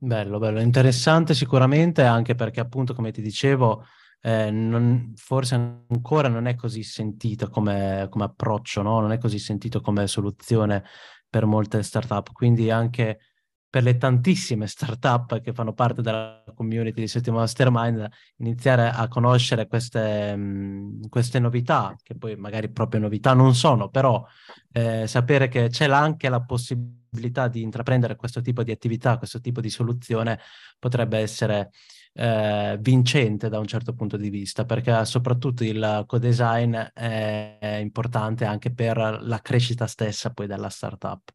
Bello, bello, interessante sicuramente anche perché appunto come ti dicevo eh, non, forse ancora non è così sentito come, come approccio, no? non è così sentito come soluzione per molte startup, quindi anche per le tantissime startup che fanno parte della community di Settimo Mastermind iniziare a conoscere queste, queste novità, che poi magari proprio novità non sono, però eh, sapere che c'è anche la possibilità di intraprendere questo tipo di attività, questo tipo di soluzione potrebbe essere eh, vincente da un certo punto di vista, perché soprattutto il co-design è importante anche per la crescita stessa poi della startup.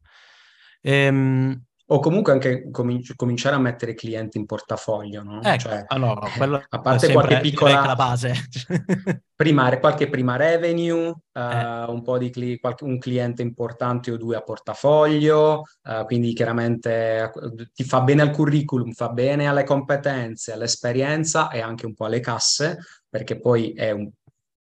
Ehm, o comunque anche cominci- cominciare a mettere clienti in portafoglio, no? Ecco, cioè, allora, a parte qualche piccola la base. prima, qualche prima revenue, uh, eh. un po' di cli- qualche, un cliente importante o due a portafoglio, uh, quindi chiaramente ti fa bene al curriculum, fa bene alle competenze, all'esperienza e anche un po' alle casse, perché poi è un,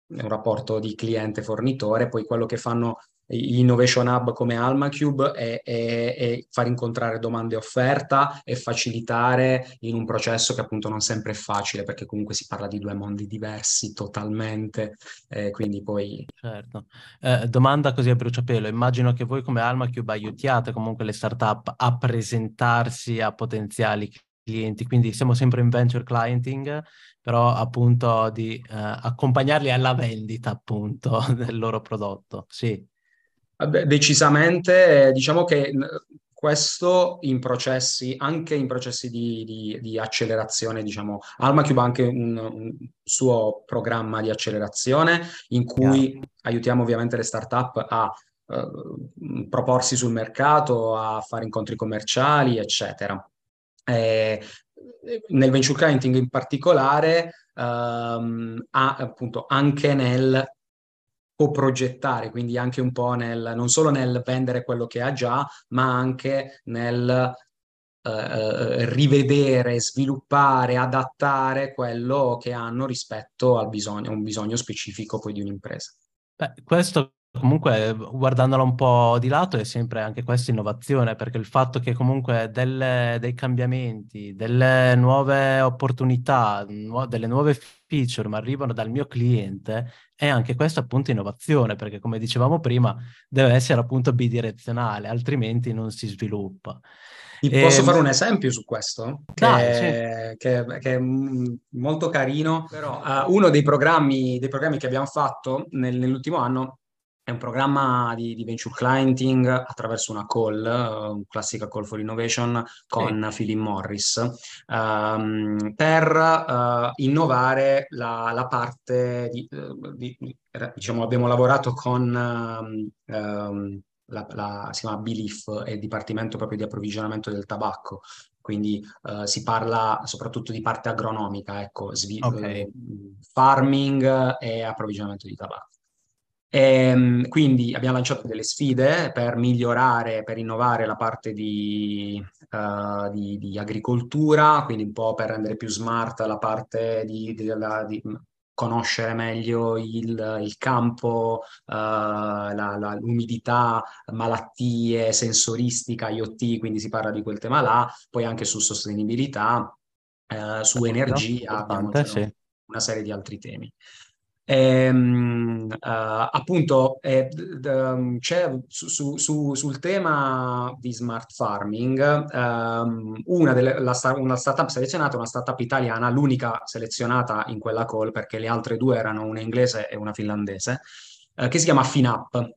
è un rapporto di cliente-fornitore, poi quello che fanno Innovation Hub come AlmaCube è, è, è, far incontrare domande e offerta e facilitare in un processo che appunto non sempre è facile perché comunque si parla di due mondi diversi totalmente, eh, quindi poi... Certo. Eh, domanda così a bruciapelo, immagino che voi come AlmaCube aiutiate comunque le startup a presentarsi a potenziali clienti, quindi siamo sempre in venture clienting, però appunto di eh, accompagnarli alla vendita appunto del loro prodotto, sì. Decisamente, diciamo che questo in processi, anche in processi di, di, di accelerazione, diciamo, AlmaCube ha anche un, un, suo programma di accelerazione in cui yeah. aiutiamo ovviamente le startup a uh, proporsi sul mercato, a fare incontri commerciali, eccetera. E nel venture clienting in particolare, um, ha, appunto anche nel coprogettare, quindi anche un po' nel, non solo nel vendere quello che ha già, ma anche nel eh, rivedere, sviluppare, adattare quello che hanno rispetto al bisogno, un bisogno specifico poi di un'impresa. Beh, questo comunque guardandolo un po' di lato è sempre anche questa innovazione, perché il fatto che comunque delle, dei cambiamenti, delle nuove opportunità, nu- delle nuove feature ma arrivano dal mio cliente è anche questa appunto innovazione, perché come dicevamo prima deve essere appunto bidirezionale, altrimenti non si sviluppa. Ti e... posso ehm, fare un esempio su questo? Dai, che, sì. che, che, è molto carino, però uh, uno dei programmi, dei programmi che abbiamo fatto nel, nell'ultimo anno è un programma di, di, venture clienting attraverso una call, uh, un classica call for innovation con sì. Philip Morris, um, per uh, innovare la, la parte di, uh, di, diciamo, abbiamo lavorato con um, la, la, si chiama Belief, è il dipartimento proprio di approvvigionamento del tabacco, quindi uh, si parla soprattutto di parte agronomica, ecco, svi- okay. farming e approvvigionamento di tabacco. E, ehm, quindi abbiamo lanciato delle sfide per migliorare, per innovare la parte di, uh, di, di agricoltura, quindi un po' per rendere più smart la parte di, di, di conoscere meglio il, il campo, uh, la, la, l'umidità, malattie, sensoristica, IoT, quindi si parla di quel tema là, poi anche su sostenibilità, uh, su energia, abbiamo sì. una serie di altri temi. Ehm, uh, appunto, eh, d- c'è su, su, sul tema di smart farming um, una, delle, la, una startup selezionata, una startup italiana, l'unica selezionata in quella call perché le altre due erano una inglese e una finlandese, uh, che si chiama FinUp.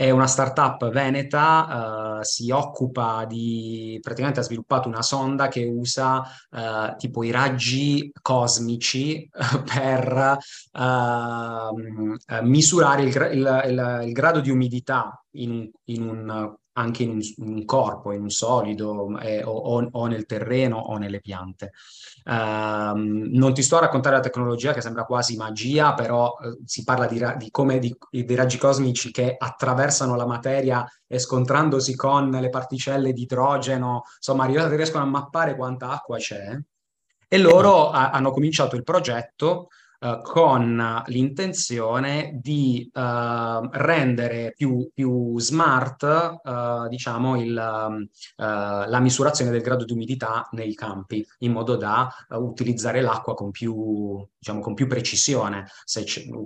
È una startup veneta, uh, si occupa di, praticamente ha sviluppato una sonda che usa uh, tipo i raggi cosmici per uh, misurare il, il, il, il, grado di umidità in, in un anche in un, in un, corpo, in un solido eh, o, o, nel terreno o nelle piante. Um, non ti sto a raccontare la tecnologia che sembra quasi magia, però eh, si parla di, di come di, dei raggi cosmici che attraversano la materia e scontrandosi con le particelle di idrogeno, insomma, riescono a mappare quanta acqua c'è. E loro a, hanno cominciato il progetto uh, con l'intenzione di uh, rendere più, più smart, uh, diciamo, il, um, la misurazione del grado di umidità nei campi, in modo da utilizzare l'acqua con più, diciamo, con più precisione.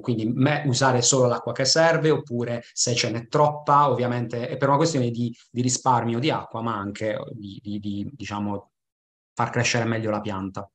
quindi me, usare solo l'acqua che serve, oppure se ce n'è troppa, ovviamente è per una questione di, di risparmio di acqua, ma anche di, di, di diciamo, far crescere meglio la pianta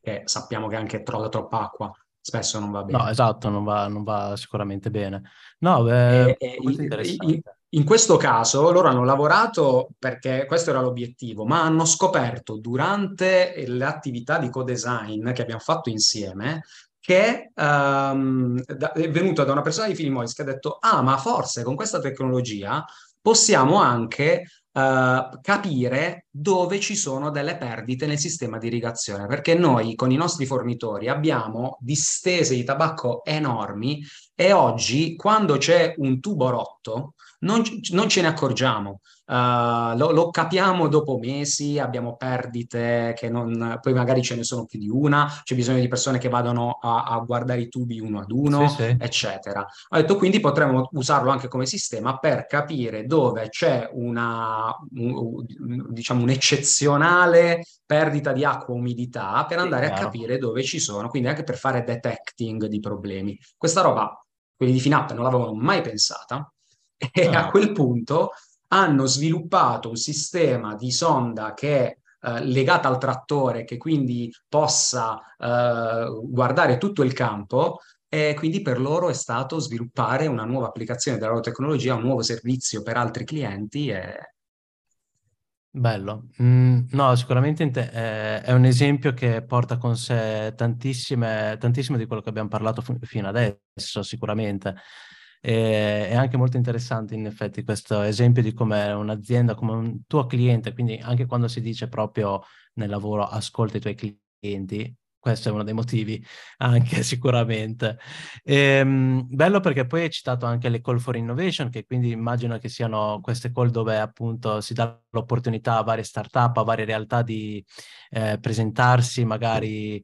che sappiamo che anche tro- troppa acqua spesso non va bene. No, esatto, non va, non va sicuramente bene. No, beh, e, in, in questo caso loro hanno lavorato perché questo era l'obiettivo, ma hanno scoperto durante le attività di co-design che abbiamo fatto insieme che um, da, è venuto da una persona di Philip che ha detto ah ma forse con questa tecnologia possiamo anche Uh, capire dove ci sono delle perdite nel sistema di irrigazione, perché noi con i nostri fornitori abbiamo distese di tabacco enormi e oggi quando c'è un tubo rotto non, non ce ne accorgiamo. Uh, lo, lo, capiamo dopo mesi, abbiamo perdite che non, poi magari ce ne sono più di una, c'è bisogno di persone che vadano a, a guardare i tubi uno ad uno, sì, sì. eccetera. Ho detto quindi potremmo usarlo anche come sistema per capire dove c'è una, un, diciamo, un'eccezionale perdita di acqua, umidità, per andare sì, a capire dove ci sono, quindi anche per fare detecting di problemi. Questa roba, quelli di Finapp non l'avevano mai pensata e ah. a quel punto hanno sviluppato un sistema di sonda che è eh, legata al trattore, che quindi possa eh, guardare tutto il campo. E quindi per loro è stato sviluppare una nuova applicazione della loro tecnologia, un nuovo servizio per altri clienti. E... Bello. Mm, no, sicuramente eh, è un esempio che porta con sé tantissime, tantissimo di quello che abbiamo parlato f- fino adesso, sicuramente. E, è anche molto interessante in effetti questo esempio di come un'azienda, come un tuo cliente, quindi anche quando si dice proprio nel lavoro ascolta i tuoi clienti, questo è uno dei motivi anche sicuramente. Ehm, bello perché poi hai citato anche le call for innovation, che quindi immagino che siano queste call dove appunto si dà l'opportunità a varie startup, a varie realtà di eh, presentarsi magari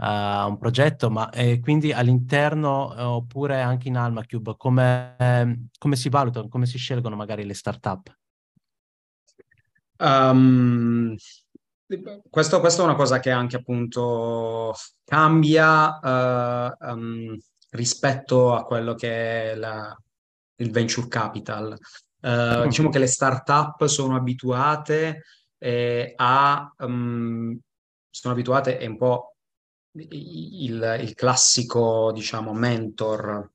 a un progetto, ma eh, quindi all'interno eh, oppure anche in AlmaCube, come, eh, come si valutano, come si scelgono magari le startup? Um, questo, questo, è una cosa che anche appunto cambia uh, um, rispetto a quello che è la, il venture capital. Uh, diciamo che le startup sono abituate eh, a um, sono abituate e un po' il, il classico, diciamo, mentor,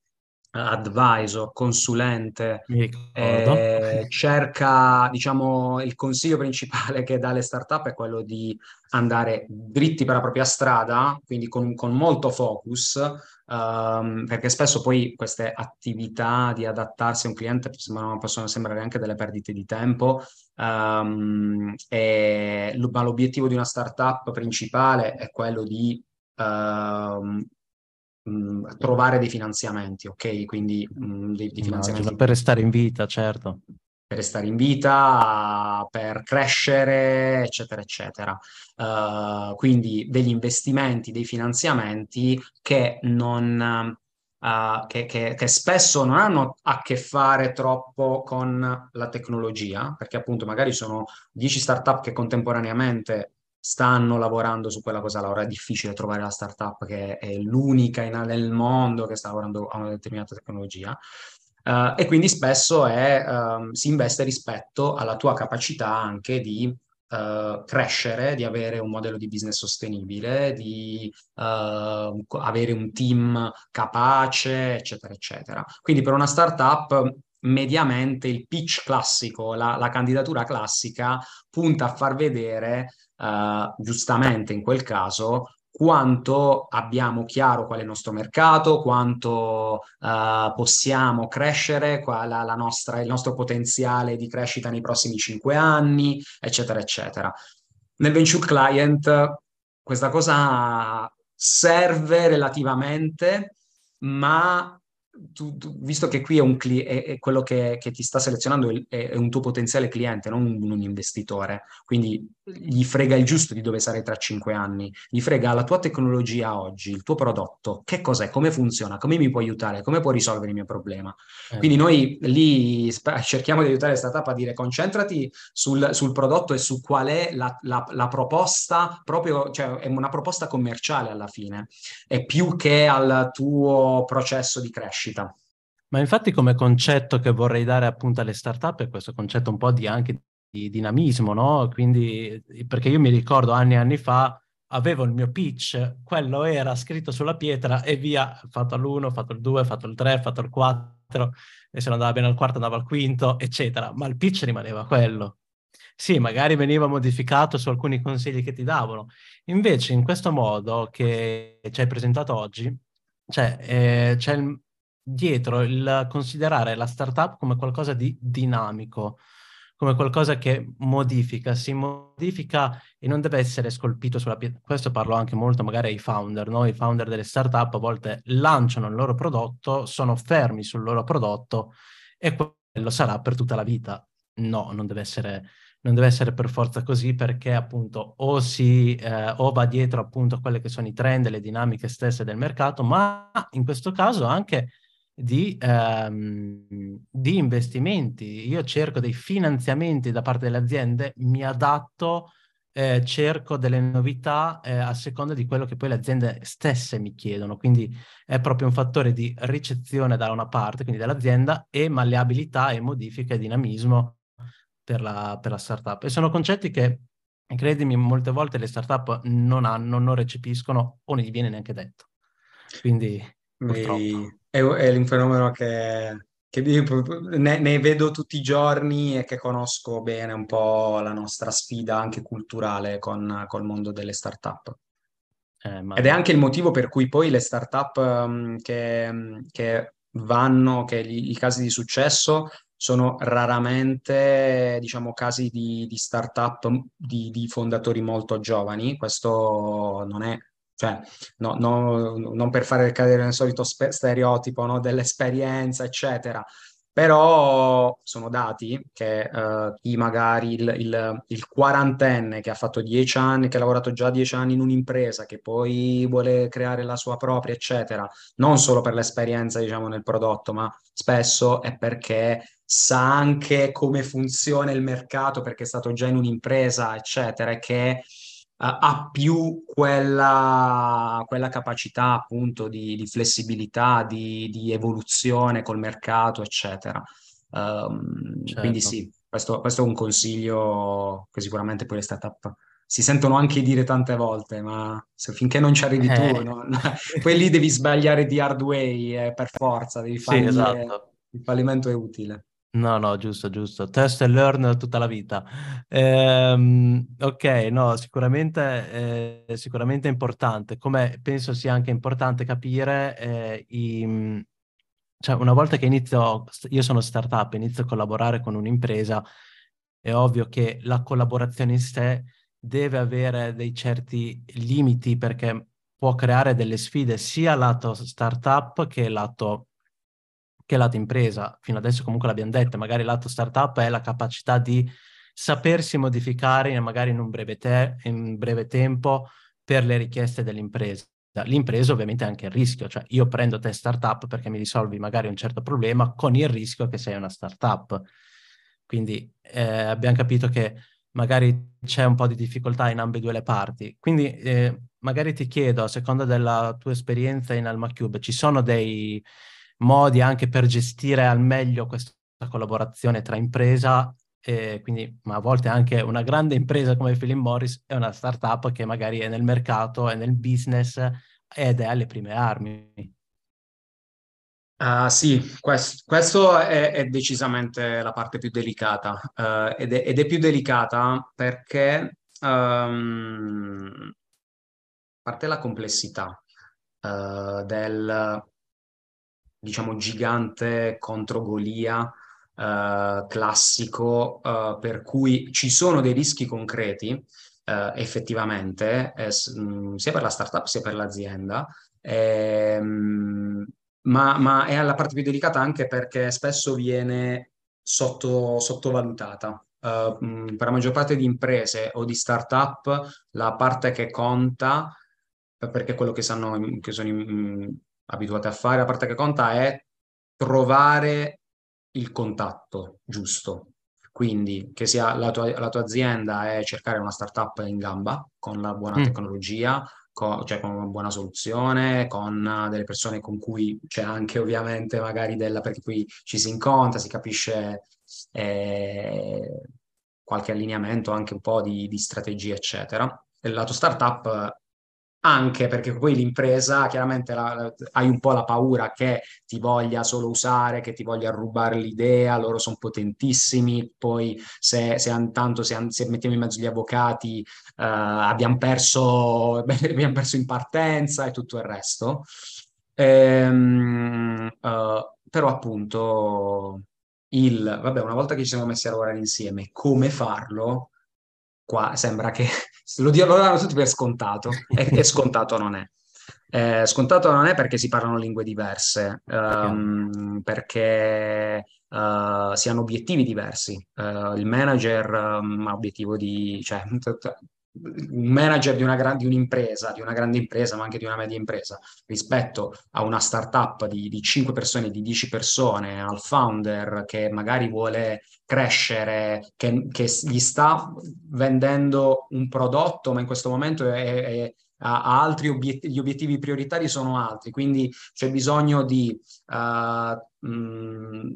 advisor, consulente, eh, cerca, diciamo, il consiglio principale che dà alle startup è quello di andare dritti per la propria strada, quindi con, con molto focus, um, perché spesso poi queste attività di adattarsi a un cliente sembrano, possono sembrare anche delle perdite di tempo, um, e, ma l'obiettivo di una startup principale è quello di uh, trovare dei finanziamenti, ok? Quindi mh, dei, dei finanziamenti no, per restare in vita, certo. Per restare in vita, per crescere, eccetera, eccetera. Uh, quindi degli investimenti, dei finanziamenti che non... Uh, che, che, che, spesso non hanno a che fare troppo con la tecnologia, perché appunto magari sono 10 startup che contemporaneamente stanno lavorando su quella cosa là. Ora è difficile trovare la startup che è l'unica in, nel mondo che sta lavorando a una determinata tecnologia. Uh, e quindi spesso è, uh, si investe rispetto alla tua capacità anche di uh, crescere, di avere un modello di business sostenibile, di avere un team capace, eccetera, eccetera. Quindi per una startup mediamente il pitch classico, la, la candidatura classica punta a far vedere uh, giustamente in quel caso, quanto abbiamo chiaro qual è il nostro mercato, quanto uh, possiamo crescere, qual è la nostra, il nostro potenziale di crescita nei prossimi cinque anni, eccetera, eccetera. Nel venture client questa cosa serve relativamente, ma tu, tu, visto che qui è, un cli- è, è quello che, che, ti sta selezionando è, è, un tuo potenziale cliente, non un, un, investitore, quindi gli frega il giusto di dove sarai tra cinque anni, gli frega la tua tecnologia oggi, il tuo prodotto, che cos'è, come funziona, come mi può aiutare, come può risolvere il mio problema. Eh. Quindi noi lì sp- cerchiamo di aiutare startup a dire concentrati sul, sul prodotto e su qual è la, la, la proposta, proprio, cioè è una proposta commerciale alla fine, è più che al tuo processo di crescita crescita. Ma infatti come concetto che vorrei dare appunto alle startup è questo concetto un po' di anche di dinamismo, no? Quindi, perché io mi ricordo anni e anni fa avevo il mio pitch, quello era scritto sulla pietra e via, fatto l'uno, fatto il due, fatto il tre, fatto il quattro, e se non andava bene al quarto andava al quinto, eccetera, ma il pitch rimaneva quello. Sì, magari veniva modificato su alcuni consigli che ti davano. Invece, in questo modo che ci hai presentato oggi, cioè, eh, c'è il, dietro il considerare la startup come qualcosa di dinamico, come qualcosa che modifica, si modifica e non deve essere scolpito sulla pietra. Questo parlo anche molto magari ai founder, no? I founder delle startup a volte lanciano il loro prodotto, sono fermi sul loro prodotto e lo sarà per tutta la vita. No, non deve essere, non deve essere per forza così perché appunto o, si, eh, o va dietro appunto a quelle che sono i trend le dinamiche stesse del mercato, ma in questo caso anche di, ehm, di investimenti. Io cerco dei finanziamenti da parte delle aziende, mi adatto eh, cerco delle novità eh, a seconda di quello che poi le aziende stesse mi chiedono. Quindi è proprio un fattore di ricezione da una parte, quindi dell'azienda, e malleabilità e modifica e dinamismo per la, per la startup. E sono concetti che, credimi, molte volte le startup non hanno, non recepiscono o non gli viene neanche detto. Quindi, purtroppo. È, è un fenomeno che che ne, ne, vedo tutti i giorni e che conosco bene un po' la nostra sfida anche culturale con, col mondo delle startup. Eh, ma... Ed è anche il motivo per cui poi le startup um, che, che, vanno, che gli, i casi di successo sono raramente, diciamo, casi di, di startup di, di fondatori molto giovani. Questo non è cioè, no, no, non per fare cadere nel solito spe- stereotipo no, dell'esperienza, eccetera, però sono dati che chi magari il, il, il, quarantenne che ha fatto dieci anni, che ha lavorato già dieci anni in un'impresa, che poi vuole creare la sua propria, eccetera, non solo per l'esperienza, diciamo, nel prodotto, ma spesso è perché sa anche come funziona il mercato, perché è stato già in un'impresa, eccetera, e che ha più quella, quella, capacità appunto di, di flessibilità, di, di, evoluzione col mercato, eccetera. Um, certo. Quindi sì, questo, questo, è un consiglio che sicuramente poi le startup si sentono anche dire tante volte, ma se, finché non ci arrivi eh. tu, no, poi lì devi sbagliare di hard way eh, per forza, devi fare sì, esatto. il fallimento è utile. No, no, giusto, giusto. Test e learn tutta la vita. Ehm, ok, no, sicuramente, eh, sicuramente è importante. Come penso sia anche importante capire, eh, i, cioè una volta che inizio, io sono startup, inizio a collaborare con un'impresa, è ovvio che la collaborazione in sé deve avere dei certi limiti perché può creare delle sfide sia lato startup che lato che lato impresa. Fino adesso comunque l'abbiamo detto, magari lato startup è la capacità di sapersi modificare magari in un breve, te- in breve tempo per le richieste dell'impresa. L'impresa ovviamente ha anche il rischio, cioè io prendo te startup perché mi risolvi magari un certo problema con il rischio che sei una startup. Quindi eh, abbiamo capito che magari c'è un po' di difficoltà in ambedue le parti. Quindi eh, magari ti chiedo, a seconda della tua esperienza in Alma Cube, ci sono dei, modi anche per gestire al meglio questa collaborazione tra impresa e quindi ma a volte anche una grande impresa come Philip Morris è una startup che magari è nel mercato, è nel business ed è alle prime armi. Uh, sì, questo, questo è, è, decisamente la parte più delicata uh, ed, è, ed, è, più delicata perché um, parte la complessità uh, del diciamo, gigante contro Golia eh, classico, eh, per cui ci sono dei rischi concreti eh, effettivamente, eh, mm, sia per la startup sia per l'azienda. Ehm, ma, ma, è la parte più delicata anche perché spesso viene sotto, sottovalutata. Uh, per la maggior parte di imprese o di startup la parte che conta, perché quello che sanno, che sono abituati a fare, la parte che conta è trovare il contatto giusto. Quindi che sia la tua, la tua azienda è cercare una startup in gamba con la buona mm. tecnologia, con, cioè con una buona soluzione, con delle persone con cui c'è anche ovviamente magari della, perché qui ci si incontra, si capisce eh, qualche allineamento, anche un po' di, di strategia, eccetera. Il lato startup anche perché poi l'impresa chiaramente la, la, hai un po' la paura che ti voglia solo usare, che ti voglia rubare l'idea, loro sono potentissimi, poi se, se tanto se, se, mettiamo in mezzo gli avvocati uh, abbiamo, perso, abbiamo perso in partenza e tutto il resto. Ehm, uh, però appunto il, vabbè, una volta che ci siamo messi a lavorare insieme, come farlo? Qua sembra che lo, lo danno tutti per scontato e, e scontato non è. Eh, scontato non è perché si parlano lingue diverse, um, perché uh, si hanno obiettivi diversi. Uh, il manager um, ha obiettivo di... Cioè, un manager di, una gra- di un'impresa, di una grande impresa, ma anche di una media impresa, rispetto a una startup di, di 5 persone, di 10 persone, al founder che magari vuole crescere, che, che gli sta vendendo un prodotto, ma in questo momento è, è, ha altri obiettivi, gli obiettivi prioritari sono altri, quindi c'è bisogno di uh, mh,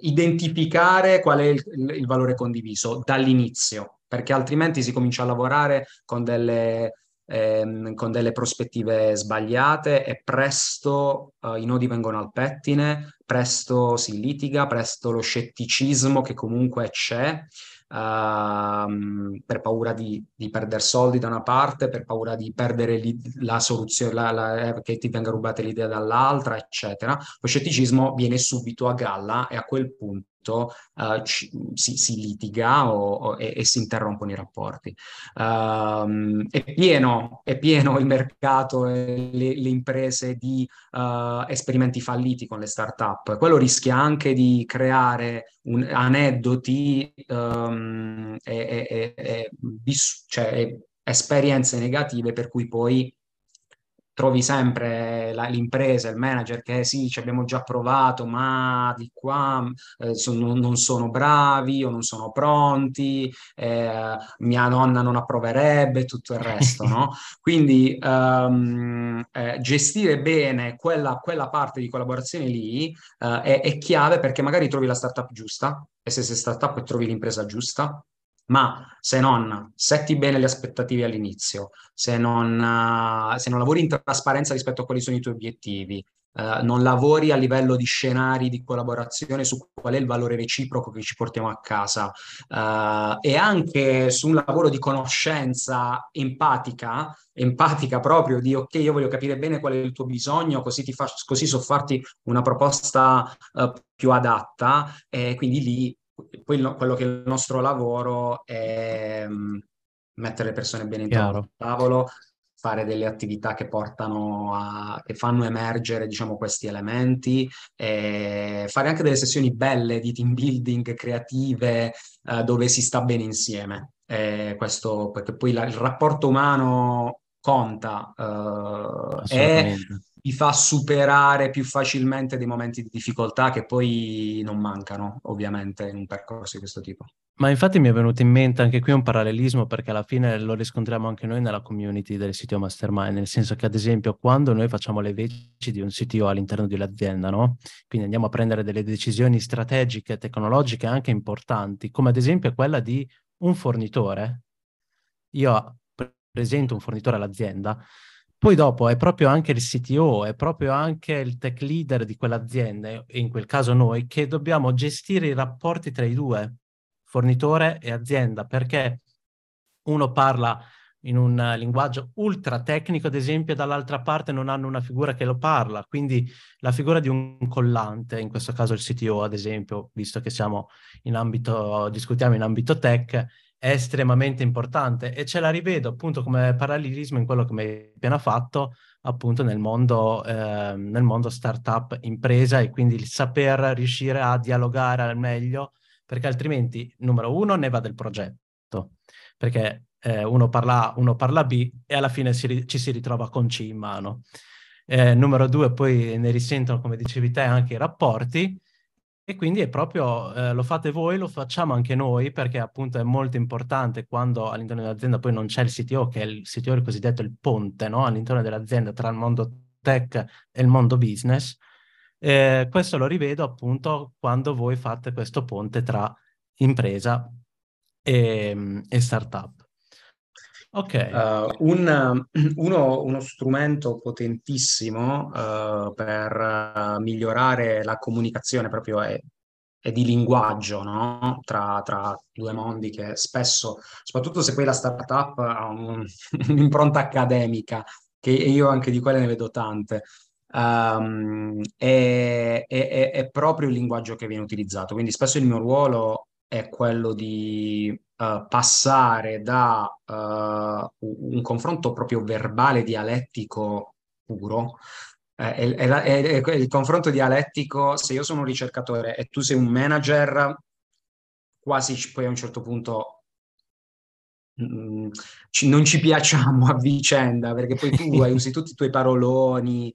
identificare qual è il, il valore condiviso dall'inizio perché altrimenti si comincia a lavorare con delle, ehm, con delle prospettive sbagliate e presto eh, i nodi vengono al pettine, presto si litiga, presto lo scetticismo che comunque c'è uh, per paura di, di perdere soldi da una parte, per paura di perdere la soluzione, la, la, eh, che ti venga rubata l'idea dall'altra, eccetera. Lo scetticismo viene subito a galla e a quel punto Uh, ci, si, si, litiga o, o, e, e, si interrompono i rapporti. Uh, è, pieno, è pieno il mercato e le, le imprese di uh, esperimenti falliti con le start-up. Quello rischia anche di creare un, aneddoti um, e, e, e bis, cioè, esperienze negative per cui poi trovi sempre la, l'impresa, il manager che sì, ci abbiamo già provato, ma di qua eh, sono, non sono bravi o non sono pronti, eh, mia nonna non approverebbe, tutto il resto, no? Quindi um, eh, gestire bene quella, quella, parte di collaborazione lì eh, è, è chiave perché magari trovi la startup giusta e se sei startup trovi l'impresa giusta, ma se non setti bene le aspettative all'inizio, se non, uh, se non lavori in trasparenza rispetto a quali sono i tuoi obiettivi, uh, non lavori a livello di scenari di collaborazione su qual è il valore reciproco che ci portiamo a casa uh, e anche su un lavoro di conoscenza empatica, empatica proprio di ok, io voglio capire bene qual è il tuo bisogno, così, ti fa, così so farti una proposta più adatta e quindi lì poi no, quello che è il nostro lavoro è um, mettere le persone bene intorno al tavolo, fare delle attività che portano a, che fanno emergere, diciamo, questi elementi, e fare anche delle sessioni belle di team building creative uh, dove si sta bene insieme. E questo, perché poi la, il rapporto umano conta uh, e ti fa superare più facilmente dei momenti di difficoltà che poi non mancano, ovviamente, in un percorso di questo tipo. Ma infatti mi è venuto in mente anche qui un parallelismo perché alla fine lo riscontriamo anche noi nella community del CTO Mastermind, nel senso che ad esempio quando noi facciamo le veci di un CTO all'interno di un'azienda, no? Quindi andiamo a prendere delle decisioni strategiche, tecnologiche anche importanti, come ad esempio quella di un fornitore. Io presento un fornitore all'azienda, poi dopo è proprio anche il CTO, è proprio anche il tech leader di quell'azienda, in quel caso noi, che dobbiamo gestire i rapporti tra i due, fornitore e azienda, perché uno parla in un linguaggio ultra tecnico, ad esempio, e dall'altra parte non hanno una figura che lo parla. Quindi la figura di un collante, in questo caso il CTO, ad esempio, visto che siamo in ambito, discutiamo in ambito tech, è estremamente importante e ce la rivedo appunto come parallelismo in quello che mi hai appena fatto appunto nel mondo, eh, nel mondo startup impresa e quindi il saper riuscire a dialogare al meglio perché altrimenti numero uno ne va del progetto perché eh, uno, parla A, uno parla B e alla fine si, ci si ritrova con C in mano. Eh, numero due poi ne risentono come dicevi te anche i rapporti e quindi è proprio, eh, lo fate voi, lo facciamo anche noi, perché appunto è molto importante quando all'interno dell'azienda poi non c'è il CTO, che è il CTO il cosiddetto il ponte, no? All'interno dell'azienda tra il mondo tech e il mondo business. Eh, questo lo rivedo appunto quando voi fate questo ponte tra impresa e, e startup. Ok. Uh, un, uno, uno, strumento potentissimo uh, per uh, migliorare la comunicazione proprio è, è di linguaggio no? tra, tra, due mondi che spesso, soprattutto se poi la startup ha un, un'impronta accademica, che io anche di quelle ne vedo tante, um, è, è, è proprio il linguaggio che viene utilizzato. Quindi spesso il mio ruolo è quello di uh, passare da uh, un confronto proprio verbale dialettico puro è, è, è, è, il confronto dialettico, se io sono un ricercatore e tu sei un manager, quasi poi a un certo punto mh, mm, ci, non ci piacciamo a vicenda, perché poi tu usi tutti i tuoi paroloni,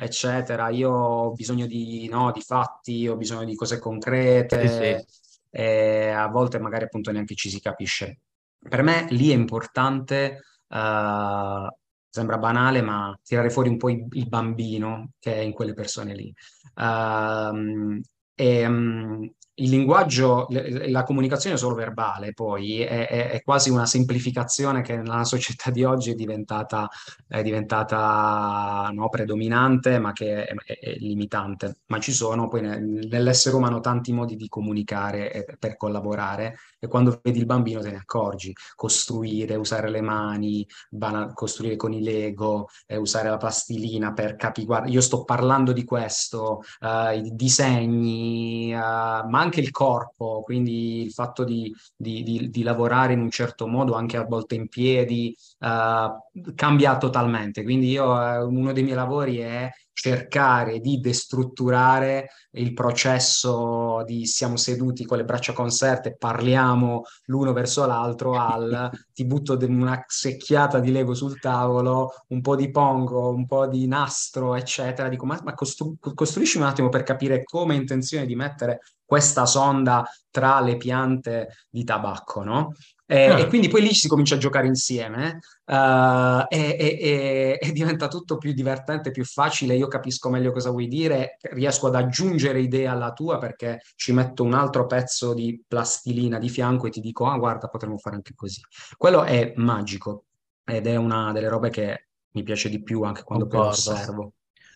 eccetera. Io ho bisogno di, no, di fatti, ho bisogno di cose concrete, sì, sì. E a volte magari appunto neanche ci si capisce. Per me lì è importante uh, sembra banale, ma tirare fuori un po' il, bambino che è in quelle persone lì. Uh, e, um, il linguaggio, la comunicazione solo verbale poi è, è, è, quasi una semplificazione che nella società di oggi è diventata, è diventata no, predominante ma che è, limitante. Ma ci sono poi nell'essere umano tanti modi di comunicare per collaborare e quando vedi il bambino te ne accorgi. Costruire, usare le mani, bana- costruire con i Lego, eh, usare la plastilina per capire, guarda, io sto parlando di questo, uh, i disegni, uh, ma anche il corpo, quindi il fatto di, di, di, di, lavorare in un certo modo, anche a volte in piedi, uh, cambia totalmente. Quindi io, uno dei miei lavori è cercare di destrutturare il processo di siamo seduti con le braccia conserte, parliamo l'uno verso l'altro al ti butto una secchiata di Lego sul tavolo, un po' di pongo, un po' di nastro, eccetera. Dico, ma, ma costru- costruisci un attimo per capire come hai intenzione di mettere questa sonda tra le piante di tabacco, no? E, ah. e, quindi poi lì si comincia a giocare insieme uh, e, e, e, diventa tutto più divertente, più facile. Io capisco meglio cosa vuoi dire, riesco ad aggiungere idee alla tua perché ci metto un altro pezzo di plastilina di fianco e ti dico: Ah, guarda, potremmo fare anche così. Quello è magico ed è una delle robe che mi piace di più anche quando concordo. poi osservo.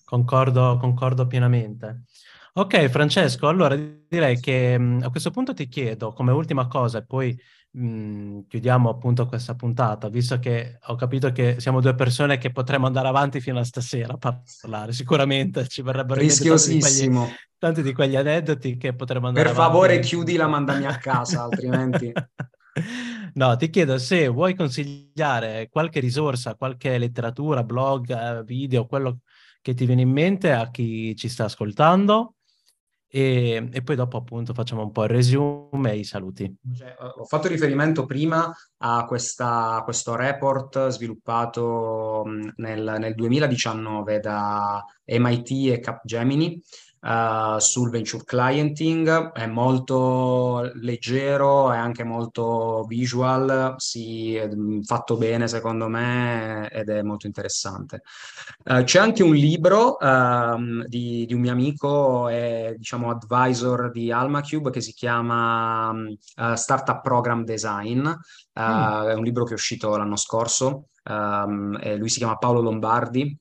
Concordo, concordo pienamente. Ok, Francesco, allora direi che a questo punto ti chiedo come ultima cosa e poi mh, mhmm, chiudiamo appunto questa puntata, visto che ho capito che siamo due persone che potremmo andare avanti fino a stasera a parlare, sicuramente ci verrebbero rischiosissimo tanti di, quegli, tanti di quegli aneddoti che potremmo andare per avanti. Per favore chiudila, mandami a casa, altrimenti... No, ti chiedo se vuoi consigliare qualche risorsa, qualche letteratura, blog, eh, video, quello che ti viene in mente a chi ci sta ascoltando e, e, poi dopo appunto facciamo un po' il resume e i saluti. Cioè, ho fatto riferimento prima a questa, questo report sviluppato nel, nel 2019 da MIT e Capgemini uh, sul venture clienting, è molto leggero, è anche molto visual, sì, è fatto bene secondo me ed è molto interessante. Uh, c'è anche un libro uh, di, di, un mio amico e diciamo advisor di AlmaCube che si chiama uh, Startup Program Design, mm. è un libro che è uscito l'anno scorso, um, lui si chiama Paolo Lombardi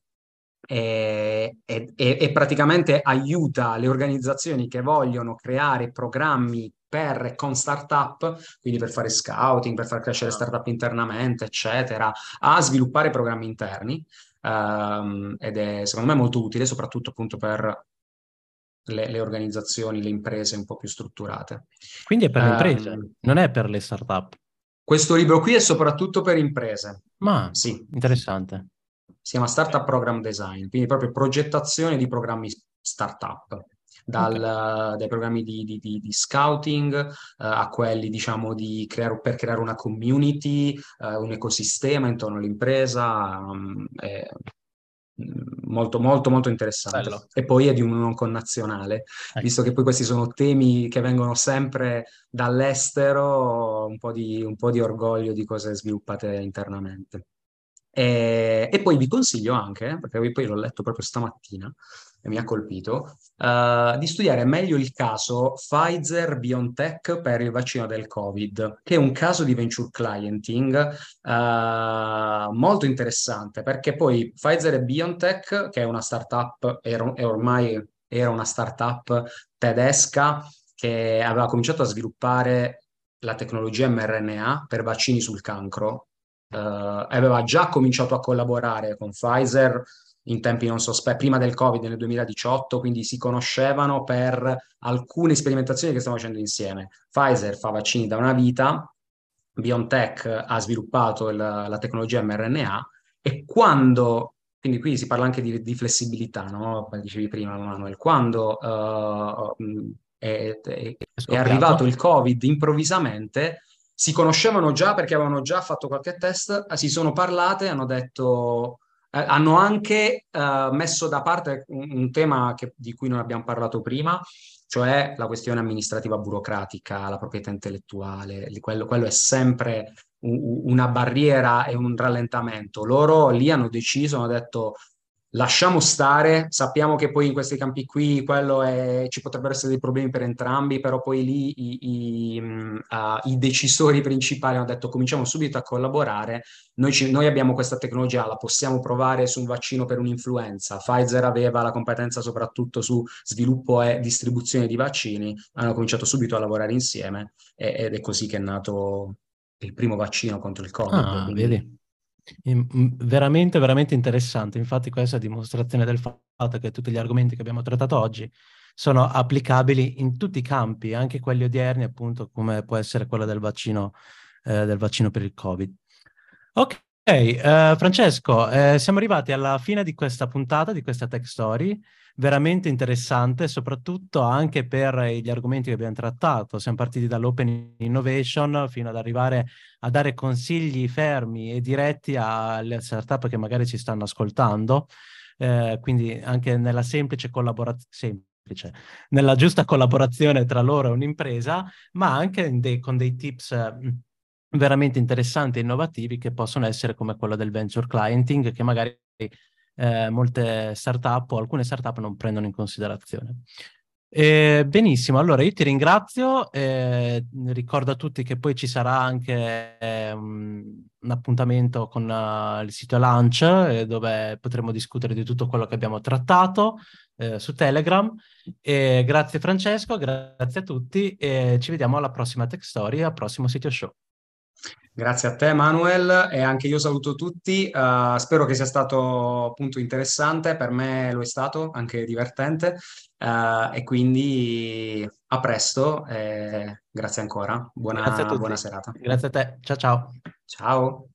e, e, e, praticamente aiuta le organizzazioni che vogliono creare programmi per, con startup, quindi per fare scouting, per far crescere startup internamente, eccetera, a sviluppare programmi interni. Um, ed è secondo me molto utile, soprattutto appunto per le, le, organizzazioni, le imprese un po' più strutturate. Quindi è per le imprese, um, non è per le startup. Questo libro qui è soprattutto per imprese. Ma sì. interessante si chiama Startup Program Design, quindi proprio progettazione di programmi startup. Dal, okay. dai programmi di, di, di, di scouting uh, a quelli diciamo di creare, per creare una community, uh, un ecosistema intorno all'impresa, um, è molto molto molto interessante. Bello. E poi è di un non connazionale, ecco. visto che poi questi sono temi che vengono sempre dall'estero, un po' di, un po di orgoglio di cose sviluppate internamente. E, e, poi vi consiglio anche, perché poi l'ho letto proprio stamattina e mi ha colpito, uh, di studiare meglio il caso Pfizer BioNTech per il vaccino del Covid, che è un caso di venture clienting uh, molto interessante, perché poi Pfizer e BioNTech, che è una startup, era, è ormai era una startup tedesca che aveva cominciato a sviluppare la tecnologia mRNA per vaccini sul cancro Uh, aveva già cominciato a collaborare con Pfizer in tempi non sospetti, prima del Covid nel 2018, quindi si conoscevano per alcune sperimentazioni che stiamo facendo insieme. Pfizer fa vaccini da una vita, BioNTech ha sviluppato il, la tecnologia mRNA e quando, quindi qui si parla anche di, di flessibilità, no? Come dicevi prima, Manuel, quando uh, è, è, è arrivato il Covid improvvisamente, si conoscevano già perché avevano già fatto qualche test, si sono parlate, hanno detto eh, hanno anche eh, messo da parte un, un tema che, di cui non abbiamo parlato prima, cioè la questione amministrativa burocratica, la proprietà intellettuale, quello, quello è sempre un, una barriera e un rallentamento. Loro lì hanno deciso, hanno detto lasciamo stare, sappiamo che poi in questi campi qui quello è, ci potrebbero essere dei problemi per entrambi, però poi lì i, i, uh, i decisori principali hanno detto cominciamo subito a collaborare, noi, ci, noi, abbiamo questa tecnologia, la possiamo provare su un vaccino per un'influenza, Pfizer aveva la competenza soprattutto su sviluppo e distribuzione di vaccini, hanno cominciato subito a lavorare insieme ed è così che è nato il primo vaccino contro il Covid. Ah, vedi? Veramente, veramente interessante. Infatti, questa è dimostrazione del fatto che tutti gli argomenti che abbiamo trattato oggi sono applicabili in tutti i campi, anche quelli odierni, appunto, come può essere quello del vaccino, eh, del vaccino per il Covid. Ok, uh, Francesco, eh, siamo arrivati alla fine di questa puntata, di questa Tech Story veramente interessante, soprattutto anche per gli argomenti che abbiamo trattato. Siamo partiti dall'open innovation fino ad arrivare a dare consigli fermi e diretti alle startup che magari ci stanno ascoltando. Eh, quindi anche nella semplice collaborazione nella giusta collaborazione tra loro e un'impresa, ma anche dei, con dei tips veramente interessanti e innovativi che possono essere come quello del venture clienting, che magari eh, molte startup o alcune startup non prendono in considerazione. Eh, benissimo, allora io ti ringrazio, eh, ricordo a tutti che poi ci sarà anche eh, un, un, appuntamento con uh, il sito Launch eh, dove potremo discutere di tutto quello che abbiamo trattato eh, su Telegram. grazie Francesco, grazie a tutti e ci vediamo alla prossima Tech Story, al prossimo sito show. Grazie a te Manuel e anche io saluto tutti, uh, spero che sia stato appunto interessante, per me lo è stato, anche divertente uh, e quindi a presto e grazie ancora, buona, grazie buona serata. Grazie a te, ciao ciao. Ciao.